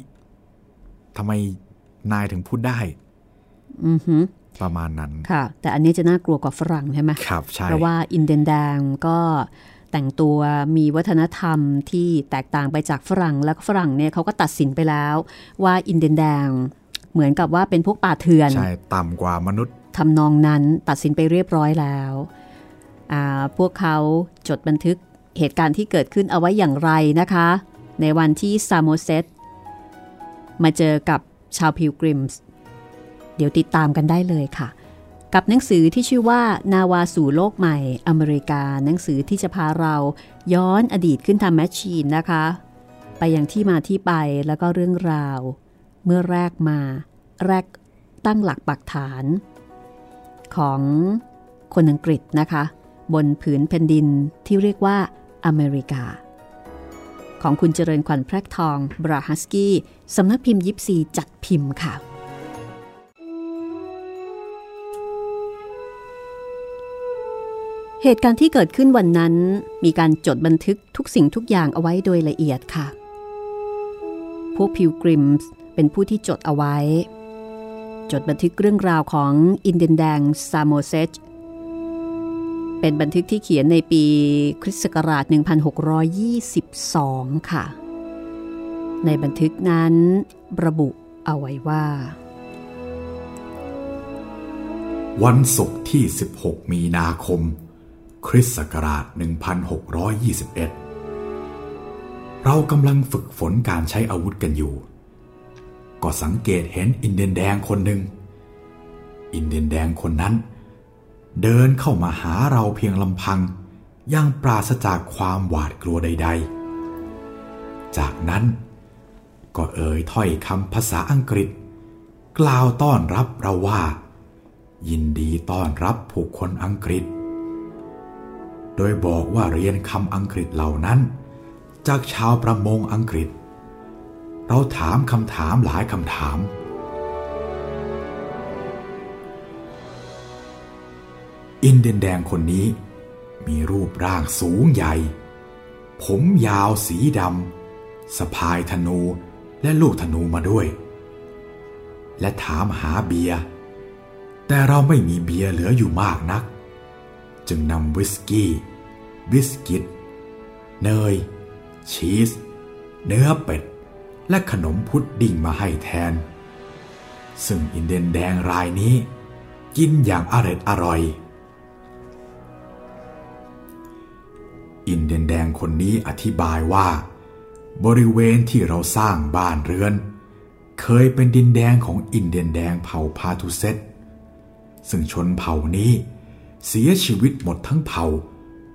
ทำไมนายถึงพูดได้อือหือประมาณนั้นค่ะ แต่อันนี้จะน่ากลัวกว่าฝรั่งใช่ไหมครับใช่เพราะว่าอินเดียนแดงก็แต่งตัวมีวัฒนธรรมที่แตกต่างไปจากฝรั่ง แล้วก็ฝรั่งเนี่ยเขาก็ตัดสินไปแล้ว ว่าอินเดียนแดงเหมือนกับว่าเป็นพวกป่าเถื่อนใช่ต่ำกว่ามนุษย์ทำนองนั้นตัดสินไปเรียบร้อยแล้วอ่า พวกเขาจดบันทึกเหตุการณ์ที่เกิดขึ้นเอาไว้อย่างไรนะคะ ในวันที่ซามโมเซตมาเจอกับชาวพิวกริมส์เดี๋ยวติดตามกันได้เลยค่ะ กับหนังสือที่ชื่อว่านาวาสู่โลกใหม่ อเมริกา หนังสือที่จะพาเราย้อนอดีตขึ้นทำแมชชีนนะคะ ไปยังที่มาที่ไปแล้วก็เรื่องราว เมื่อแรกมา แรกตั้งหลักปักฐาน ของคนอังกฤษนะคะ บนผืนแผ่นดินที่เรียกว่าอเมริกา ของคุณเจริญขวัญแพรกทอง บราฮัสกี้สำนักพิมพ์ยิปซีจัดพิมพ์ค่ะ เหตุการณ์ที่เกิดขึ้นวันนั้น มีการจดบันทึกทุกสิ่งทุกอย่างเอาไว้โดยละเอียดค่ะ พวกพิวกริมส์เป็นผู้ที่จดเอาไว้จดบันทึกเรื่องราวของอินเดนแดงซามโมเซจ เป็นบันทึกที่เขียนในปีคริสต์ศักราช 1622 ค่ะ ในบันทึกนั้นระบุเอาไว้ว่า วันศุกร์ที่ 16 มีนาคม คริสต์ศักราช 1621 เรากำลังฝึกฝนการใช้อาวุธกันอยู่ ก็สังเกตเห็นอินเดียนแดงคนหนึ่ง อินเดียนแดงคนนั้นเเดินเข้ามาหาเราเพียงลำพังยังปราศจากความหวาดกลัวใด ๆ จากนั้นก็เอ่ยถ้อยคำภาษาอังกฤษ กล่าวต้อนรับเราว่า ยินดีต้อนรับผู้คนอังกฤษ โดยบอกว่าเรียนคำอังกฤษเหล่านั้น จากชาวประมงอังกฤษ เราถามคำถามหลายคำถาม อินเดียนแดงคนนี้ มีรูปร่างสูงใหญ่ ผมยาวสีดำสะพายธนูและลูกธนูมาด้วย และถามหาเบียร์แต่เราไม่มีเบียร์เหลืออยู่มากนัก จึงนำวิสกี้ บิสกิต เนย ชีส เนื้อเป็ด และขนมพุดดิ้งมาให้แทน ซึ่งอินเดียนแดงรายนี้ กินอย่างเอร็ดอร่อย อินเดียนแดงคนนี้อธิบายว่า บริเวณที่เราสร้างบ้านเรือน เคยเป็นดินแดงของอินเดียนแดงเผ่าพาทุเซตซึ่งชนเผ่านี้ เสียชีวิตหมดทั้งเผ่า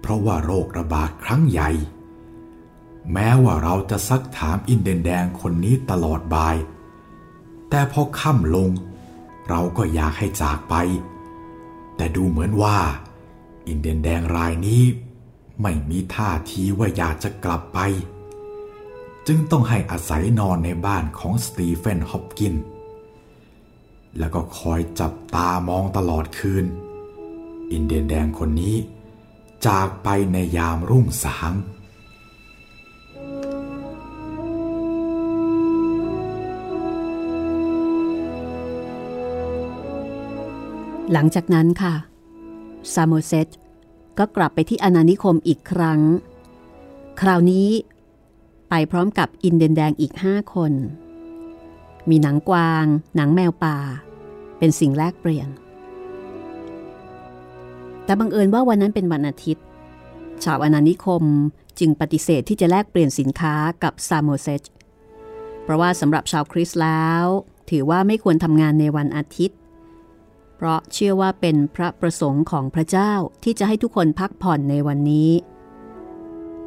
เพราะว่าโรคระบาดครั้งใหญ่ แม้ว่าเราจะซักถามอินเดียนแดงคนนี้ตลอดบ่าย แต่พอค่ำลง เราก็อยากให้จากไป แต่ดูเหมือนว่า อินเดียนแดงรายนี้ ไม่มีท่าทีว่าอยากจะกลับไป จึงต้องให้อาศัยนอนในบ้านของสตีเฟนฮอปกิน แล้วก็คอยจับตามองตลอดคืน อินเดียนแดงคนนี้ จากไปในยามรุ่งสางหลังจากนั้นค่ะ ซามโมเซต ก็กลับไปที่อาณานิคมอีกครั้ง คราวนี้ไปพร้อมกับอินเดียนแดงอีกห้าคน มีหนังกวาง หนังแมวป่า เป็นสิ่งแลกเปลี่ยน แต่บังเอิญว่าวันนั้นเป็นวันอาทิตย์ ชาวอาณานิคมจึงปฏิเสธที่จะแลกเปลี่ยนสินค้ากับซามโมเซตเพราะว่าสำหรับชาวคริสต์แล้ว ถือว่าไม่ควรทำงานในวันอาทิตย์ เพราะเชื่อว่าเป็นพระประสงค์ของพระเจ้าที่จะให้ทุกคนพักผ่อนในวันนี้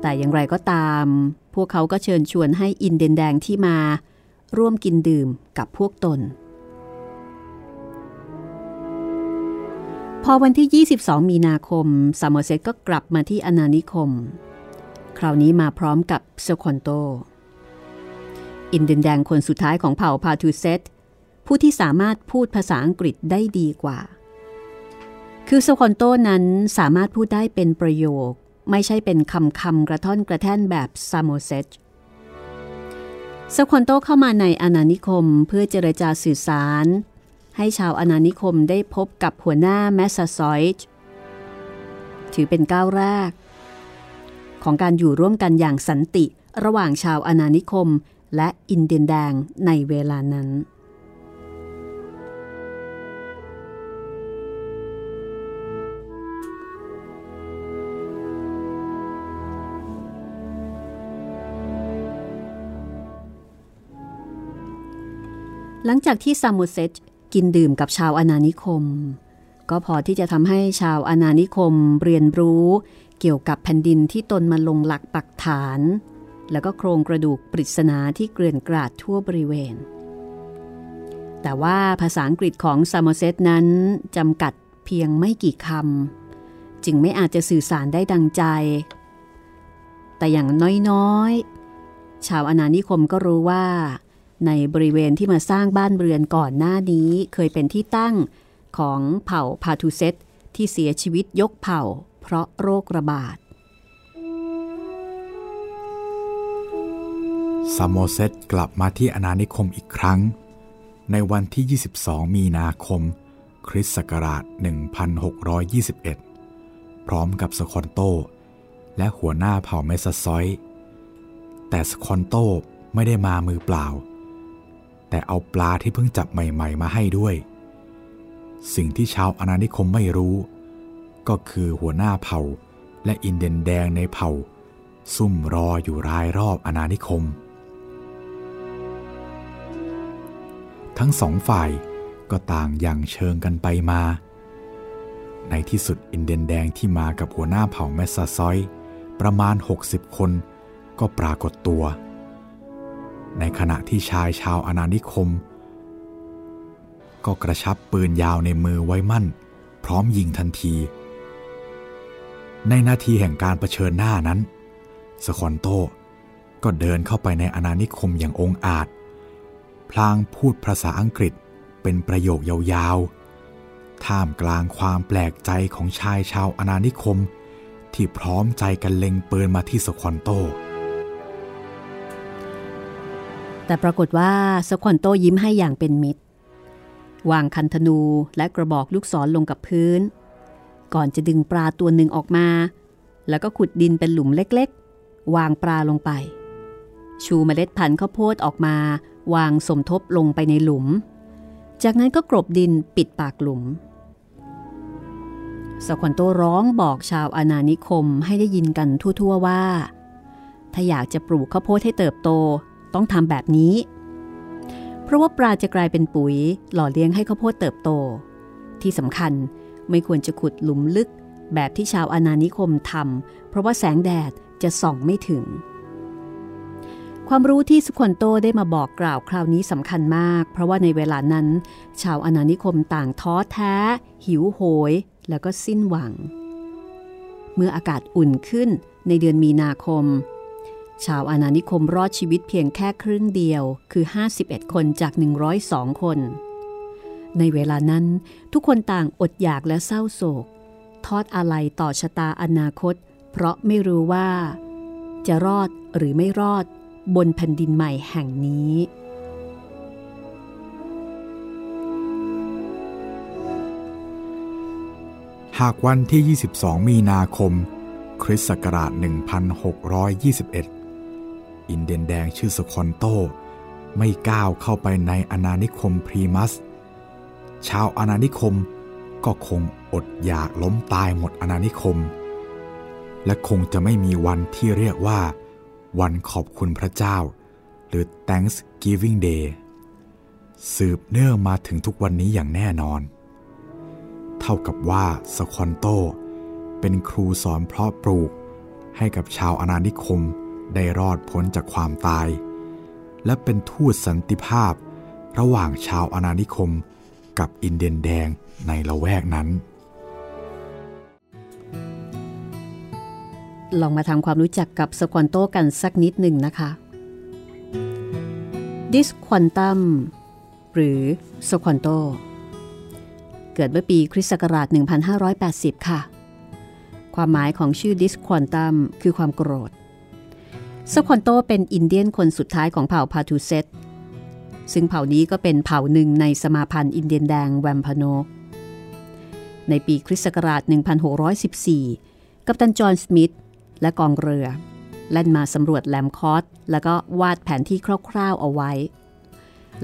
แต่อย่างไรก็ตาม พวกเขาก็เชิญชวนให้อินเดนแดงที่มา ร่วมกินดื่มกับพวกตน พอวันที่ 22 มีนาคมซามเซตก็กลับมาที่อนานิคม คราวนี้มาพร้อมกับเซคอนโตอินเดียนแดงคนสุดท้ายของเผ่าพาทูเซต ผู้ที่สามารถพูดภาษาอังกฤษได้ดีกว่า คือสควอนโตนั้นสามารถพูดได้เป็นประโยค ไม่ใช่เป็นคำคำกระท่อนกระแท่นแบบซามโมเซตสควอนโตเข้ามาในอาณานิคมเพื่อเจรจาสื่อสาร ให้ชาวอาณานิคมได้พบกับหัวหน้าแมสซาซอยด์ถือเป็นก้าวแรก ของการอยู่ร่วมกันอย่างสันติระหว่างชาวอาณานิคมและอินเดียนแดงในเวลานั้น หลังจากที่ซามูเซตกินดื่มกับชาวอาณานิคม ก็พอที่จะทำให้ชาวอาณานิคมเรียนรู้เกี่ยวกับแผ่นดินที่ตนมาลงหลักปักฐาน แล้วก็โครงกระดูกปริศนาที่เกลื่อนกราดทั่วบริเวณ แต่ว่าภาษาอังกฤษของซามเซตนั้นจำกัดเพียงไม่กี่คำจึงไม่อาจจะสื่อสารได้ดังใจ แต่อย่างน้อยๆ ชาวอาณานิคมก็รู้ว่า ในบริเวณที่มาสร้างบ้านเรือนก่อนหน้านี้เคยเป็นที่ตั้งของเผ่าพาทูเซตที่เสียชีวิตยกเผ่า เพราะโรคระบาดซามโมเซตกลับมาที่อาณานิคมอีกครั้ง ในวันที่ 22 มีนาคม คริสต์ศักราช 1621 พร้อมกับสควอนโต และหัวหน้าเผ่าแมสซาซอยด์ แต่สควอนโตไม่ได้มามือเปล่า แต่เอาปลาที่เพิ่งจับใหม่ๆ มาให้ด้วย สิ่งที่ชาวอาณานิคมไม่รู้ ก็คือหัวหน้าเผ่าและอินเดนแดงในเผ่า ซุ่มรออยู่รายรอบอาณานิคม ทั้งสองฝ่ายก็ต่างอย่างเชิงกันไปมา ในที่สุดอินเดนแดงที่มากับหัวหน้าเผ่าแมสซาซอย ประมาณ 60 คนก็ปรากฏตัว ในขณะที่ชายชาวอาณานิคม ก็กระชับปืนยาวในมือไว้มั่น พร้อมยิงทันที ในนาทีแห่งการรเผชิญหน้านั้น สคอนโตก็เดินเข้าไปในอาณานิคมอย่างองอาจ พลางพูดภาษาอังกฤษเป็นประโยคยาวๆ ท่ามกลางความแปลกใจของชายชาวอนานิคม ที่พร้อมใจกันเล็งปืนมาที่สควอนโต แต่ปรากฏว่าสควอนโตยิ้มให้อย่างเป็นมิตร วางคันธนูและกระบอกลูกศรลงกับพื้น ก่อนจะดึงปลาตัวหนึ่งออกมา แล้วก็ขุดดินเป็นหลุมเล็กๆ วางปลาลงไป ชูเมล็ดพันธุ์ข้าวโพดออกมา วางสมทบลงไปในหลุม จากนั้นก็กรบดินปิดปากหลุมสควันโตร้องบอกชาวอาณานิคมให้ได้ยินกันทั่วๆว่า ถ้าอยากจะปลูกข้าวโพดให้เติบโต ต้องทำแบบนี้ เพราะว่าปลาจะกลายเป็นปุ๋ย หล่อเลี้ยงให้ข้าวโพดเติบโต ที่สำคัญไม่ควรจะขุดหลุมลึก แบบที่ชาวอาณานิคมทำเพราะว่าแสงแดดจะส่องไม่ถึง ความรู้ที่สุขวนโตได้มาบอกกล่าวคราวนี้สำคัญมาก เพราะว่าในเวลานั้น ชาวอนานิคมต่างท้อแท้ หิวโหย แล้วก็สิ้นหวัง เมื่ออากาศอุ่นขึ้นในเดือนมีนาคม ชาวอาณานิคมรอดชีวิตเพียงแค่ครึ่งเดียวคือ 51 คนจาก 102 คน ในเวลานั้นทุกคนต่างอดอยากและเศร้าโศก ทอดอาลัยต่อชะตาอนาคต เพราะไม่รู้ว่า จะรอดหรือไม่รอดบนแผ่นดินใหม่แห่งนี้หากวันที่ 22 มีนาคม คริสต์ศักราช 1621 อินเดียนแดงชื่อสคอนโต ไม่ก้าวเข้าไปในอาณานิคมพรีมัส ชาวอาณานิคมก็คงอดอยากล้มตายหมดอาณานิคม และคงจะไม่มีวันที่เรียกว่า วันขอบคุณพระเจ้า หรือ Thanksgiving Day สืบเนื่องมาถึงทุกวันนี้อย่างแน่นอน เท่ากับว่าสคอนโต เป็นครูสอนเพาะปลูกให้กับชาวอาณานิคม ได้รอดพ้นจากความตาย และเป็นทูตสันติภาพระหว่างชาวอาณานิคมกับอินเดียนแดงในละแวกนั้น ลองมาทำความรู้จักกับสควอนโตกันสักนิดหนึ่งนะคะ ดิสควอนตัมหรือสควอนโต เกิดเมื่อปีคริสต์ศักราช 1580 ค่ะ ความหมายของชื่อดิสควอนตัมคือความโกรธ สควอนโตเป็นอินเดียนคนสุดท้ายของเผ่าพาทูเซตซึ่งเผ่านี้ก็เป็นเผ่าหนึ่งในสมาพันธ์อินเดียนแดงแวมพาโน ในปีคริสต์ศักราช 1614 กัปตันจอห์นสมิธและกองเรือ แล่นมาสำรวจแหลมคอดแล้วก็วาดแผนที่คร่าวๆเอาไว้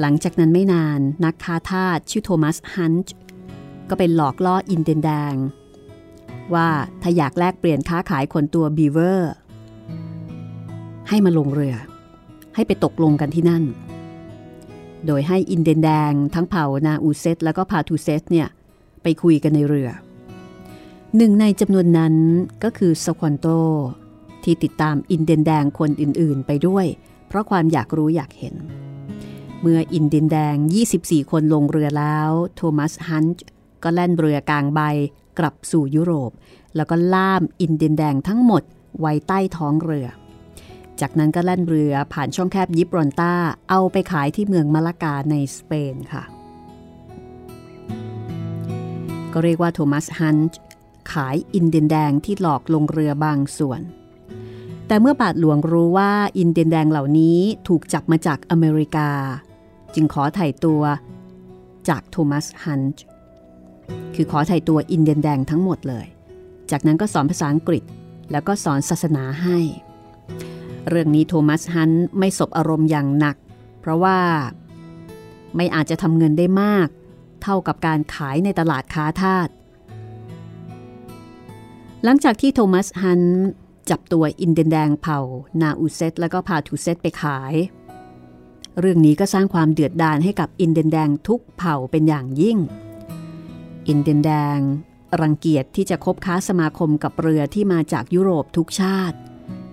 หลังจากนั้นไม่นานนักค้าทาสชื่อโทมัสฮันต์ก็เป็นหลอกล่ออินเดียนแดง ว่าถ้าอยากแลกเปลี่ยนค้าขายขนตัวบีเวอร์ ให้มาลงเรือ ให้ไปตกลงกันที่นั่น โดยให้อินเดนแดงทั้งเผ่านาอูเซตแล้วก็พาทูเซตเนี่ยไปคุยกันในเรือ หนึ่งในจำนวนนั้นก็คือสควอนโตที่ติดตามอินเดนแดงคนอื่นๆ ไปด้วย เพราะความอยากรู้อยากเห็น เมื่ออินเดนแดง 24 คนลงเรือแล้ว โทมัสฮันช์ก็แล่นเรือกลางใบกลับสู่ยุโรป แล้วก็ล่ามอินเดนแดงทั้งหมดไว้ใต้ท้องเรือ จากนั้นก็แล่นเรือผ่านช่องแคบยิบรอนตาเอาไปขายที่เมืองมาลากาในสเปนค่ะ ก็เรียกว่าโทมัสฮันช์ขายอินเดียนแดงที่หลอกลงเรือบางส่วน แต่เมื่อบาทหลวงรู้ว่าอินเดียนแดงเหล่านี้ถูกจับมาจากอเมริกา จึงขอไถ่ตัวจากโทมัสฮันต์คือขอไถ่ตัวอินเดียนแดงทั้งหมดเลย จากนั้นก็สอนภาษาอังกฤษ แล้วก็สอนศาสนาให้ เรื่องนี้โทมัสฮันต์ไม่สบอารมณ์อย่างหนัก เพราะว่าไม่อาจจะทำเงินได้มาก เท่ากับการขายในตลาดค้าทาส หลังจากที่โทมัสฮันต์จับตัวอินเดียนแดงเผ่า นาอูเซตแล้วก็พาทูเซตไปขาย เรื่องนี้ก็สร้างความเดือดดาลให้กับอินเดนแดงทุกเผ่าเป็นอย่างยิ่ง อินเดนแดงรังเกียจที่จะคบค้าสมาคมกับเรือที่มาจากยุโรปทุกชาติ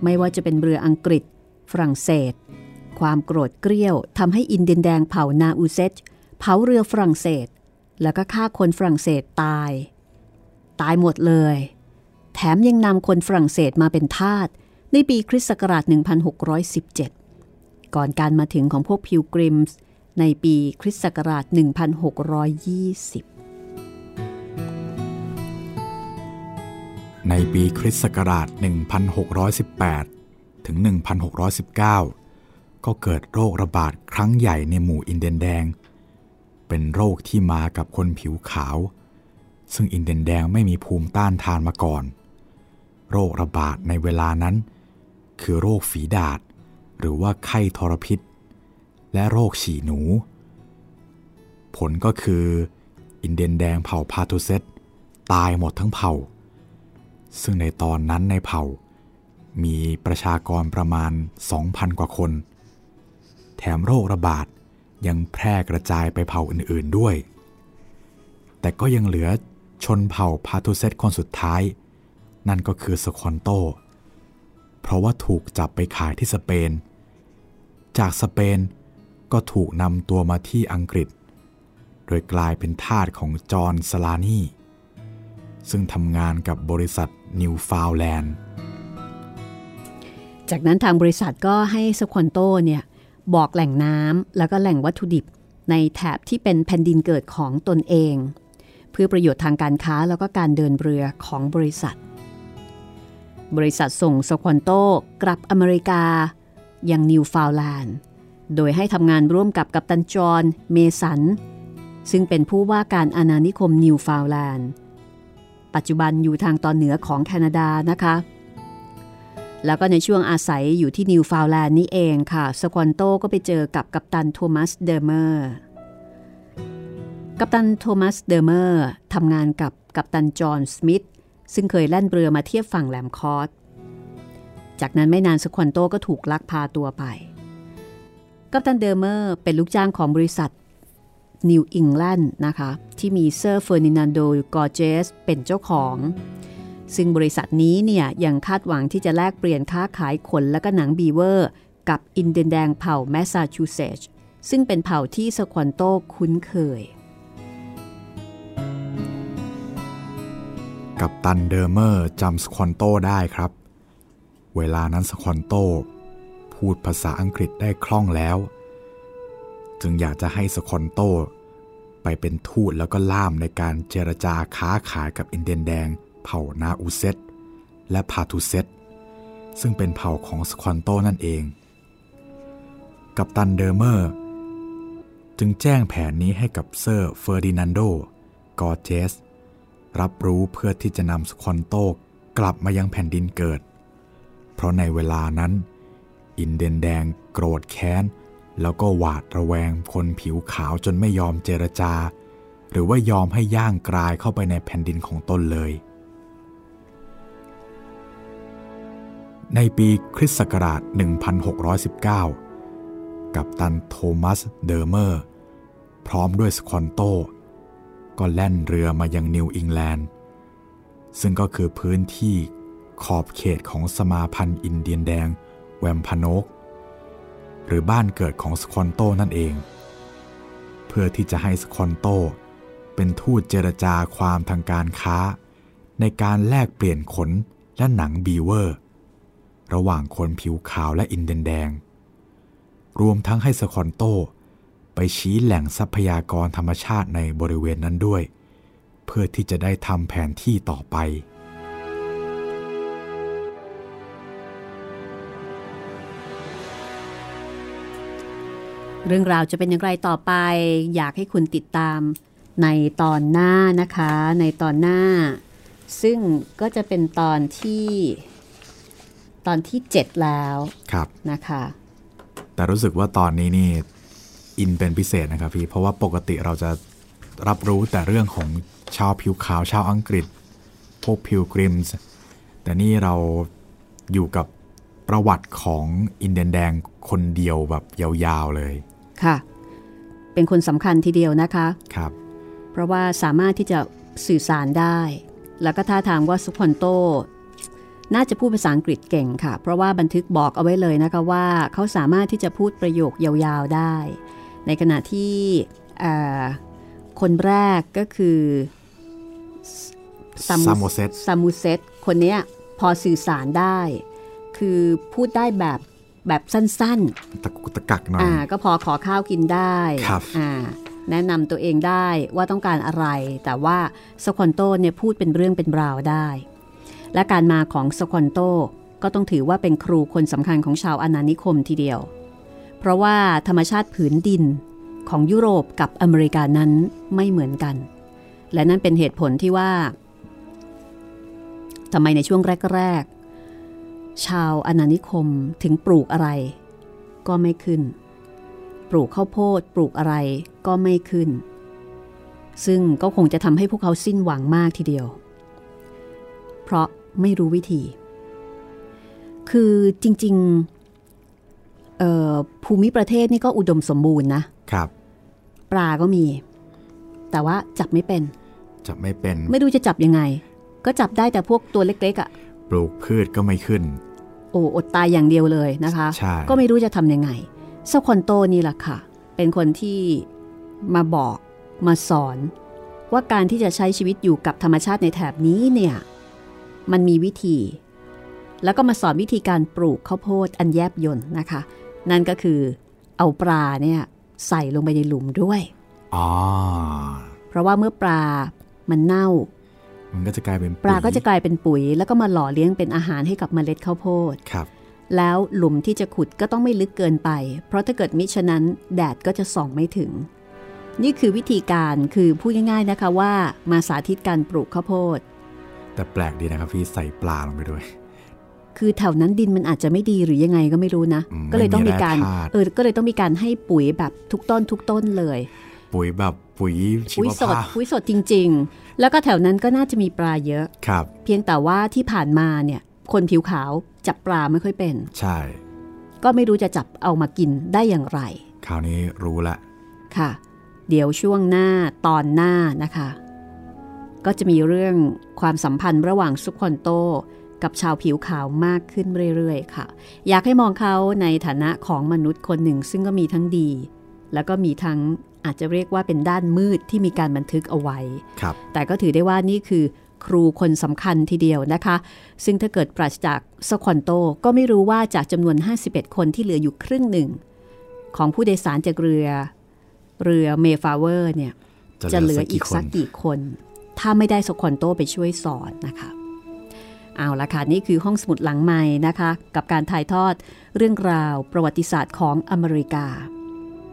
ไม่ว่าจะเป็นเรืออังกฤษ ฝรั่งเศส ความโกรธเกรี้ยวทำให้อินเดียนแดงเผ่านาอูเซตเผาเรือฝรั่งเศส แล้วก็ฆ่าคนฝรั่งเศสตาย ตายหมดเลย แถมยังนำคนฝรั่งเศสมาเป็นทาสในปีคริสต์ศักราช 1617 ก่อนการมาถึงของพวกพิวกริมส์ในปีคริสต์ศักราช 1620 ในปีคริสต์ศักราช 1618 ถึง 1619 ก็เกิดโรคระบาดครั้งใหญ่ในหมู่อินเดียนแดง เป็นโรคที่มากับคนผิวขาว ซึ่งอินเดียนแดงไม่มีภูมิต้านทานมาก่อน โรคระบาดในเวลานั้น คือโรคฝีดาษหรือว่าไข้ทรพิษ และโรคฉี่หนู ผลก็คือ อินเดียนแดงเผ่าพาทูเซตตายหมดทั้งเผ่า ซึ่งในตอนนั้นในเผ่า มีประชากรประมาณ 2,000 กว่าคน แถมโรคระบาดยังแพร่กระจายไปเผ่าอื่นๆด้วย แต่ก็ยังเหลือชนเผ่าพาทูเซตคนสุดท้าย นั่นก็คือสคอนโต เพราะว่าถูกจับไปขายที่สเปน จากสเปนก็ถูกนำตัวมาที่อังกฤษ โดยกลายเป็นทาสของจอห์นสลานีซึ่งทำงานกับบริษัท นิวฟาวแลนด์ จากนั้นทางบริษัทก็ให้สควอนโตเนี่ยบอกแหล่งน้ำแล้วก็แหล่งวัตถุดิบในแถบที่เป็นแผ่นดินเกิดของตนเอง เพื่อประโยชน์ทางการค้าแล้วก็การเดินเรือของบริษัท บริษัทส่งสควอนโตกลับอเมริกายังนิวฟาวแลนด์โดยให้ทำงานร่วมกับกัปตันจอห์นเมสัน ซึ่งเป็นผู้ว่าการอาณานิคมนิวฟาวแลนด์ ปัจจุบันอยู่ทางตอนเหนือของแคนาดานะคะ แล้วก็ในช่วงอาศัยอยู่ที่นิวฟาวแลนด์นี่เองค่ะ สควอนโตก็ไปเจอกับกัปตันโทมัสเดอร์เมอร์ กัปตันโทมัสเดอร์เมอร์ทำงานกับกัปตันจอห์นสมิธซึ่งเคยแล่นเรือมาเทียบฝั่งแหลมคอร์สจากนั้นไม่นานสควอนโตก็ถูกลักพาตัวไปกัปตันเดอร์เมอร์เป็นลูกจ้างของบริษัท นิวอิงแลนด์นะคะ ที่มีเซอร์เฟอร์นินานโดกอร์เจสเป็นเจ้าของ ซึ่งบริษัทนี้เนี่ยยังคาดหวังที่จะแลกเปลี่ยนค้าขายขนและก็หนังบีเวอร์ กับอินเดียนแดงเผ่าแมสซาชูเซตส์ซึ่งเป็นเผ่าที่สควอนโตคุ้นเคย กัปตันเดอร์เมอร์จำสควอนโตได้ครับ เวลานั้นสควอนโตพูดภาษาอังกฤษได้คล่องแล้ว จึงอยากจะให้สควอนโต ไปเป็นทูตแล้วก็ล่ามในการเจรจาค้าขายกับอินเดียนแดง เผ่านาอูเซตและพาทูเซตซึ่งเป็นเผ่าของสควอนโตนั่นเอง กัปตันเดอร์เมอร์ จึงแจ้งแผนนี้ให้กับเซอร์เฟอร์ดินานโด กอร์เจส รับรู้เพื่อที่จะนำสควอนโตกลับมายังแผ่นดินเกิด เพราะในเวลานั้น อินเดียนแดงโกรธแค้น แล้วก็หวาดระแวงคนผิวขาวจนไม่ยอมเจรจา หรือว่ายอมให้ย่างกรายเข้าไปในแผ่นดินของตนเลย ในปีคริสต์ศักราช 1619 กัปตันโทมัสเดอร์เมอร์ พร้อมด้วยสควอนโต ก็แล่นเรือมายังนิวอิงแลนด์ ซึ่งก็คือพื้นที่ขอบเขตของสมาพันธ์อินเดียนแดงแวมพานก หรือบ้านเกิดของสควอนโตนั่นเอง เพื่อที่จะให้สควอนโตเป็นทูตเจรจาความทางการค้า ในการแลกเปลี่ยนขนและหนังบีเวอร์ ระหว่างคนผิวขาวและอินเดียนแดง รวมทั้งให้สควอนโตไปชี้แหล่งทรัพยากรธรรมชาติในบริเวณนั้นด้วย เพื่อที่จะได้ทำแผนที่ต่อไป เรื่องราวจะเป็นอย่างไรต่อไป อยากให้คุณติดตามในตอนหน้านะคะ ในตอนหน้า ซึ่งก็จะเป็นตอนที่ตอนที่ 7 แล้วครับนะคะ แต่รู้สึกว่าตอนนี้นี่ อินเป็นพิเศษนะครับพี่ เพราะว่าปกติเราจะรับรู้แต่เรื่องของชาวผิวขาวชาวอังกฤษ พวกพิวกริมส์แต่นี่เราอยู่กับประวัติของอินเดียนแดงคนเดียวแบบยาวๆเลย ค่ะ เป็นคนสำคัญทีเดียวนะคะครับ เพราะว่าสามารถที่จะสื่อสารได้ แล้วก็ท่าทางว่าสุขวันโต น่าจะพูดภาษาอังกฤษเก่งค่ะ เพราะว่าบันทึกบอกเอาไว้เลยนะคะว่าเขาสามารถที่จะพูดประโยคยาวๆได้ ในขณะที่เอ่อคนแรกก็คือซาโมเซตซามูเซตคนเนี้ยพอสื่อสารได้ คือพูดได้แบบ แบบสั้นๆ ตะกุกตะกักหน่อยอ่าก็พอขอข้าวกินได้ครับอ่าแนะนำตัวเองได้ว่าต้องการอะไร แต่ว่าสควอนโตเนี่ยพูดเป็นเรื่องเป็นราวได้ และการมาของสควอนโตก็ต้องถือว่าเป็นครูคนสำคัญของชาวอาณานิคมทีเดียว เพราะว่าธรรมชาติผืนดินของยุโรปกับอเมริกานั้นไม่เหมือนกัน และนั่นเป็นเหตุผลที่ว่าทำไมในช่วงแรกๆ ชาวอาณานิคมถึงปลูกอะไร ก็ไม่ขึ้น ปลูกข้าวโพดปลูกอะไรก็ไม่ขึ้น ซึ่งก็คงจะทำให้พวกเขาสิ้นหวังมากทีเดียว เพราะไม่รู้วิธี คือจริงๆเอ่อภูมิประเทศนี่ก็อุดมสมบูรณ์นะครับ ปลาก็มี แต่ว่าจับไม่เป็นจะไม่เป็น ไม่รู้จะจับยังไง ก็จับได้แต่พวกตัวเล็กๆอะ่ะปลูกพืชก็ไม่ขึ้น โอ้อดตายอย่างเดียวเลยนะคะใช่ก็ไม่รู้จะทำยังไงสควอนโตนี่แหละค่ะ เป็นคนที่มาบอกมาสอน ว่าการที่จะใช้ชีวิตอยู่กับธรรมชาติในแถบนี้เนี่ย มันมีวิธี แล้วก็มาสอนวิธีการปลูกข้าวโพดอันแยบยนต์นะคะ นั่นก็คือเอาปลาเนี่ยใส่ลงไปในหลุมด้วยอ๋อเพราะว่าเมื่อปลามันเน่า มันก็จะกลายเป็นปลาก็จะกลายเป็นปุ๋ย แล้วก็มาหล่อเลี้ยงเป็นอาหารให้กับเมล็ดข้าวโพดครับ แล้วหลุมที่จะขุดก็ต้องไม่ลึกเกินไป เพราะถ้าเกิดมิฉะนั้นแดดก็จะส่องไม่ถึง นี่คือวิธีการคือพูดง่ายๆนะคะว่ามาสาธิตการปลูกข้าวโพด แต่แปลกดีนะครับพี่ใส่ปลาลงไปด้วยคือแถวนั้นดินมันอาจจะไม่ดีหรือยังไงก็ไม่รู้นะอืมก็เลยต้องมีการไม่มีแร่ธาตุเออก็เลยต้องมีการให้ปุ๋ยแบบทุกต้นทุกต้นเลย ปุ๋ยแบบปุ๋ยชีปุ๋ยวสดภาพปุ๋ยสดจริงๆ แล้วก็แถวนั้นก็น่าจะมีปลาเยอะครับ เพียงแต่ว่าที่ผ่านมาเนี่ยคนผิวขาวจับปลาไม่ค่อยเป็น ใช่ ก็ไม่รู้จะจับเอามากินได้อย่างไร คราวนี้รู้ละ ค่ะ เดี๋ยวช่วงหน้าตอนหน้านะคะ ก็จะมีเรื่องความสัมพันธ์ระหว่างซุปคอนโตกับชาวผิวขาวมากขึ้นเรื่อยๆ ค่ะ อยากให้มองเขาในฐานะของมนุษย์คนหนึ่ง ซึ่งก็มีทั้งดี แล้วก็มีทั้ง อาจจะเรียกว่าเป็นด้านมืดที่มีการบันทึกเอาไว้ครับแต่ก็ถือได้ว่านี่คือครูคนสำคัญทีเดียวนะคะ ซึ่งถ้าเกิดปราศจากสควอนโต ก็ไม่รู้ว่าจากจำนวน 51 คนที่เหลืออยู่ครึ่งหนึ่ง ของผู้โดยสารจากเรือ เรือเมย์ฟลาวเวอร์เนี่ยจะเหลืออีกสักกี่คน ถ้าไม่ได้สควอนโตไปช่วยสอนนะคะ เอาละค่ะ นี่คือห้องสมุดหลังใหม่นะคะ กับการถ่ายทอดเรื่องราวประวัติศาสตร์ของอเมริกา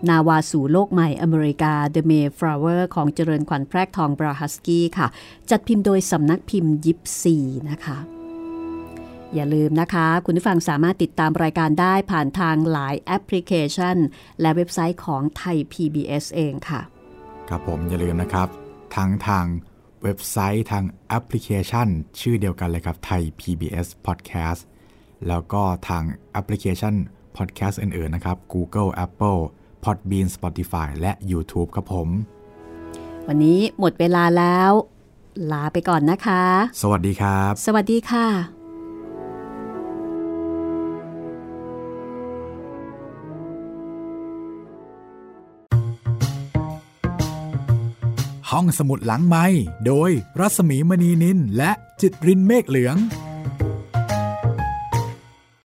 นาวาสู่โลกใหม่อเมริกา The Mayflower ของเจริญขวัญแพรกทองบราฮัสกี้ค่ะ จัดพิมพ์โดยสำนักพิมพ์ยิปซีนะคะ อย่าลืมนะคะ คุณผู้ฟังสามารถติดตามรายการได้ผ่านทางหลายแอปพลิเคชัน และเว็บไซต์ของไทย PBS เองค่ะ ครับผมอย่าลืมนะครับทั้งทางเว็บไซต์ทางแอปพลิเคชัน ชื่อเดียวกันเลยครับไทย PBS Podcast แล้วก็ทางแอปพลิเคชัน Podcast อื่นๆนะครับ Google Apple Podbean Spotify และ YouTube ครับผม วันนี้หมดเวลาแล้ว ลาไปก่อนนะคะ สวัสดีครับ สวัสดีค่ะ ห้องสมุดหลังไม้โดยรัสมีมณีนินและจิตรินเมฆเหลือง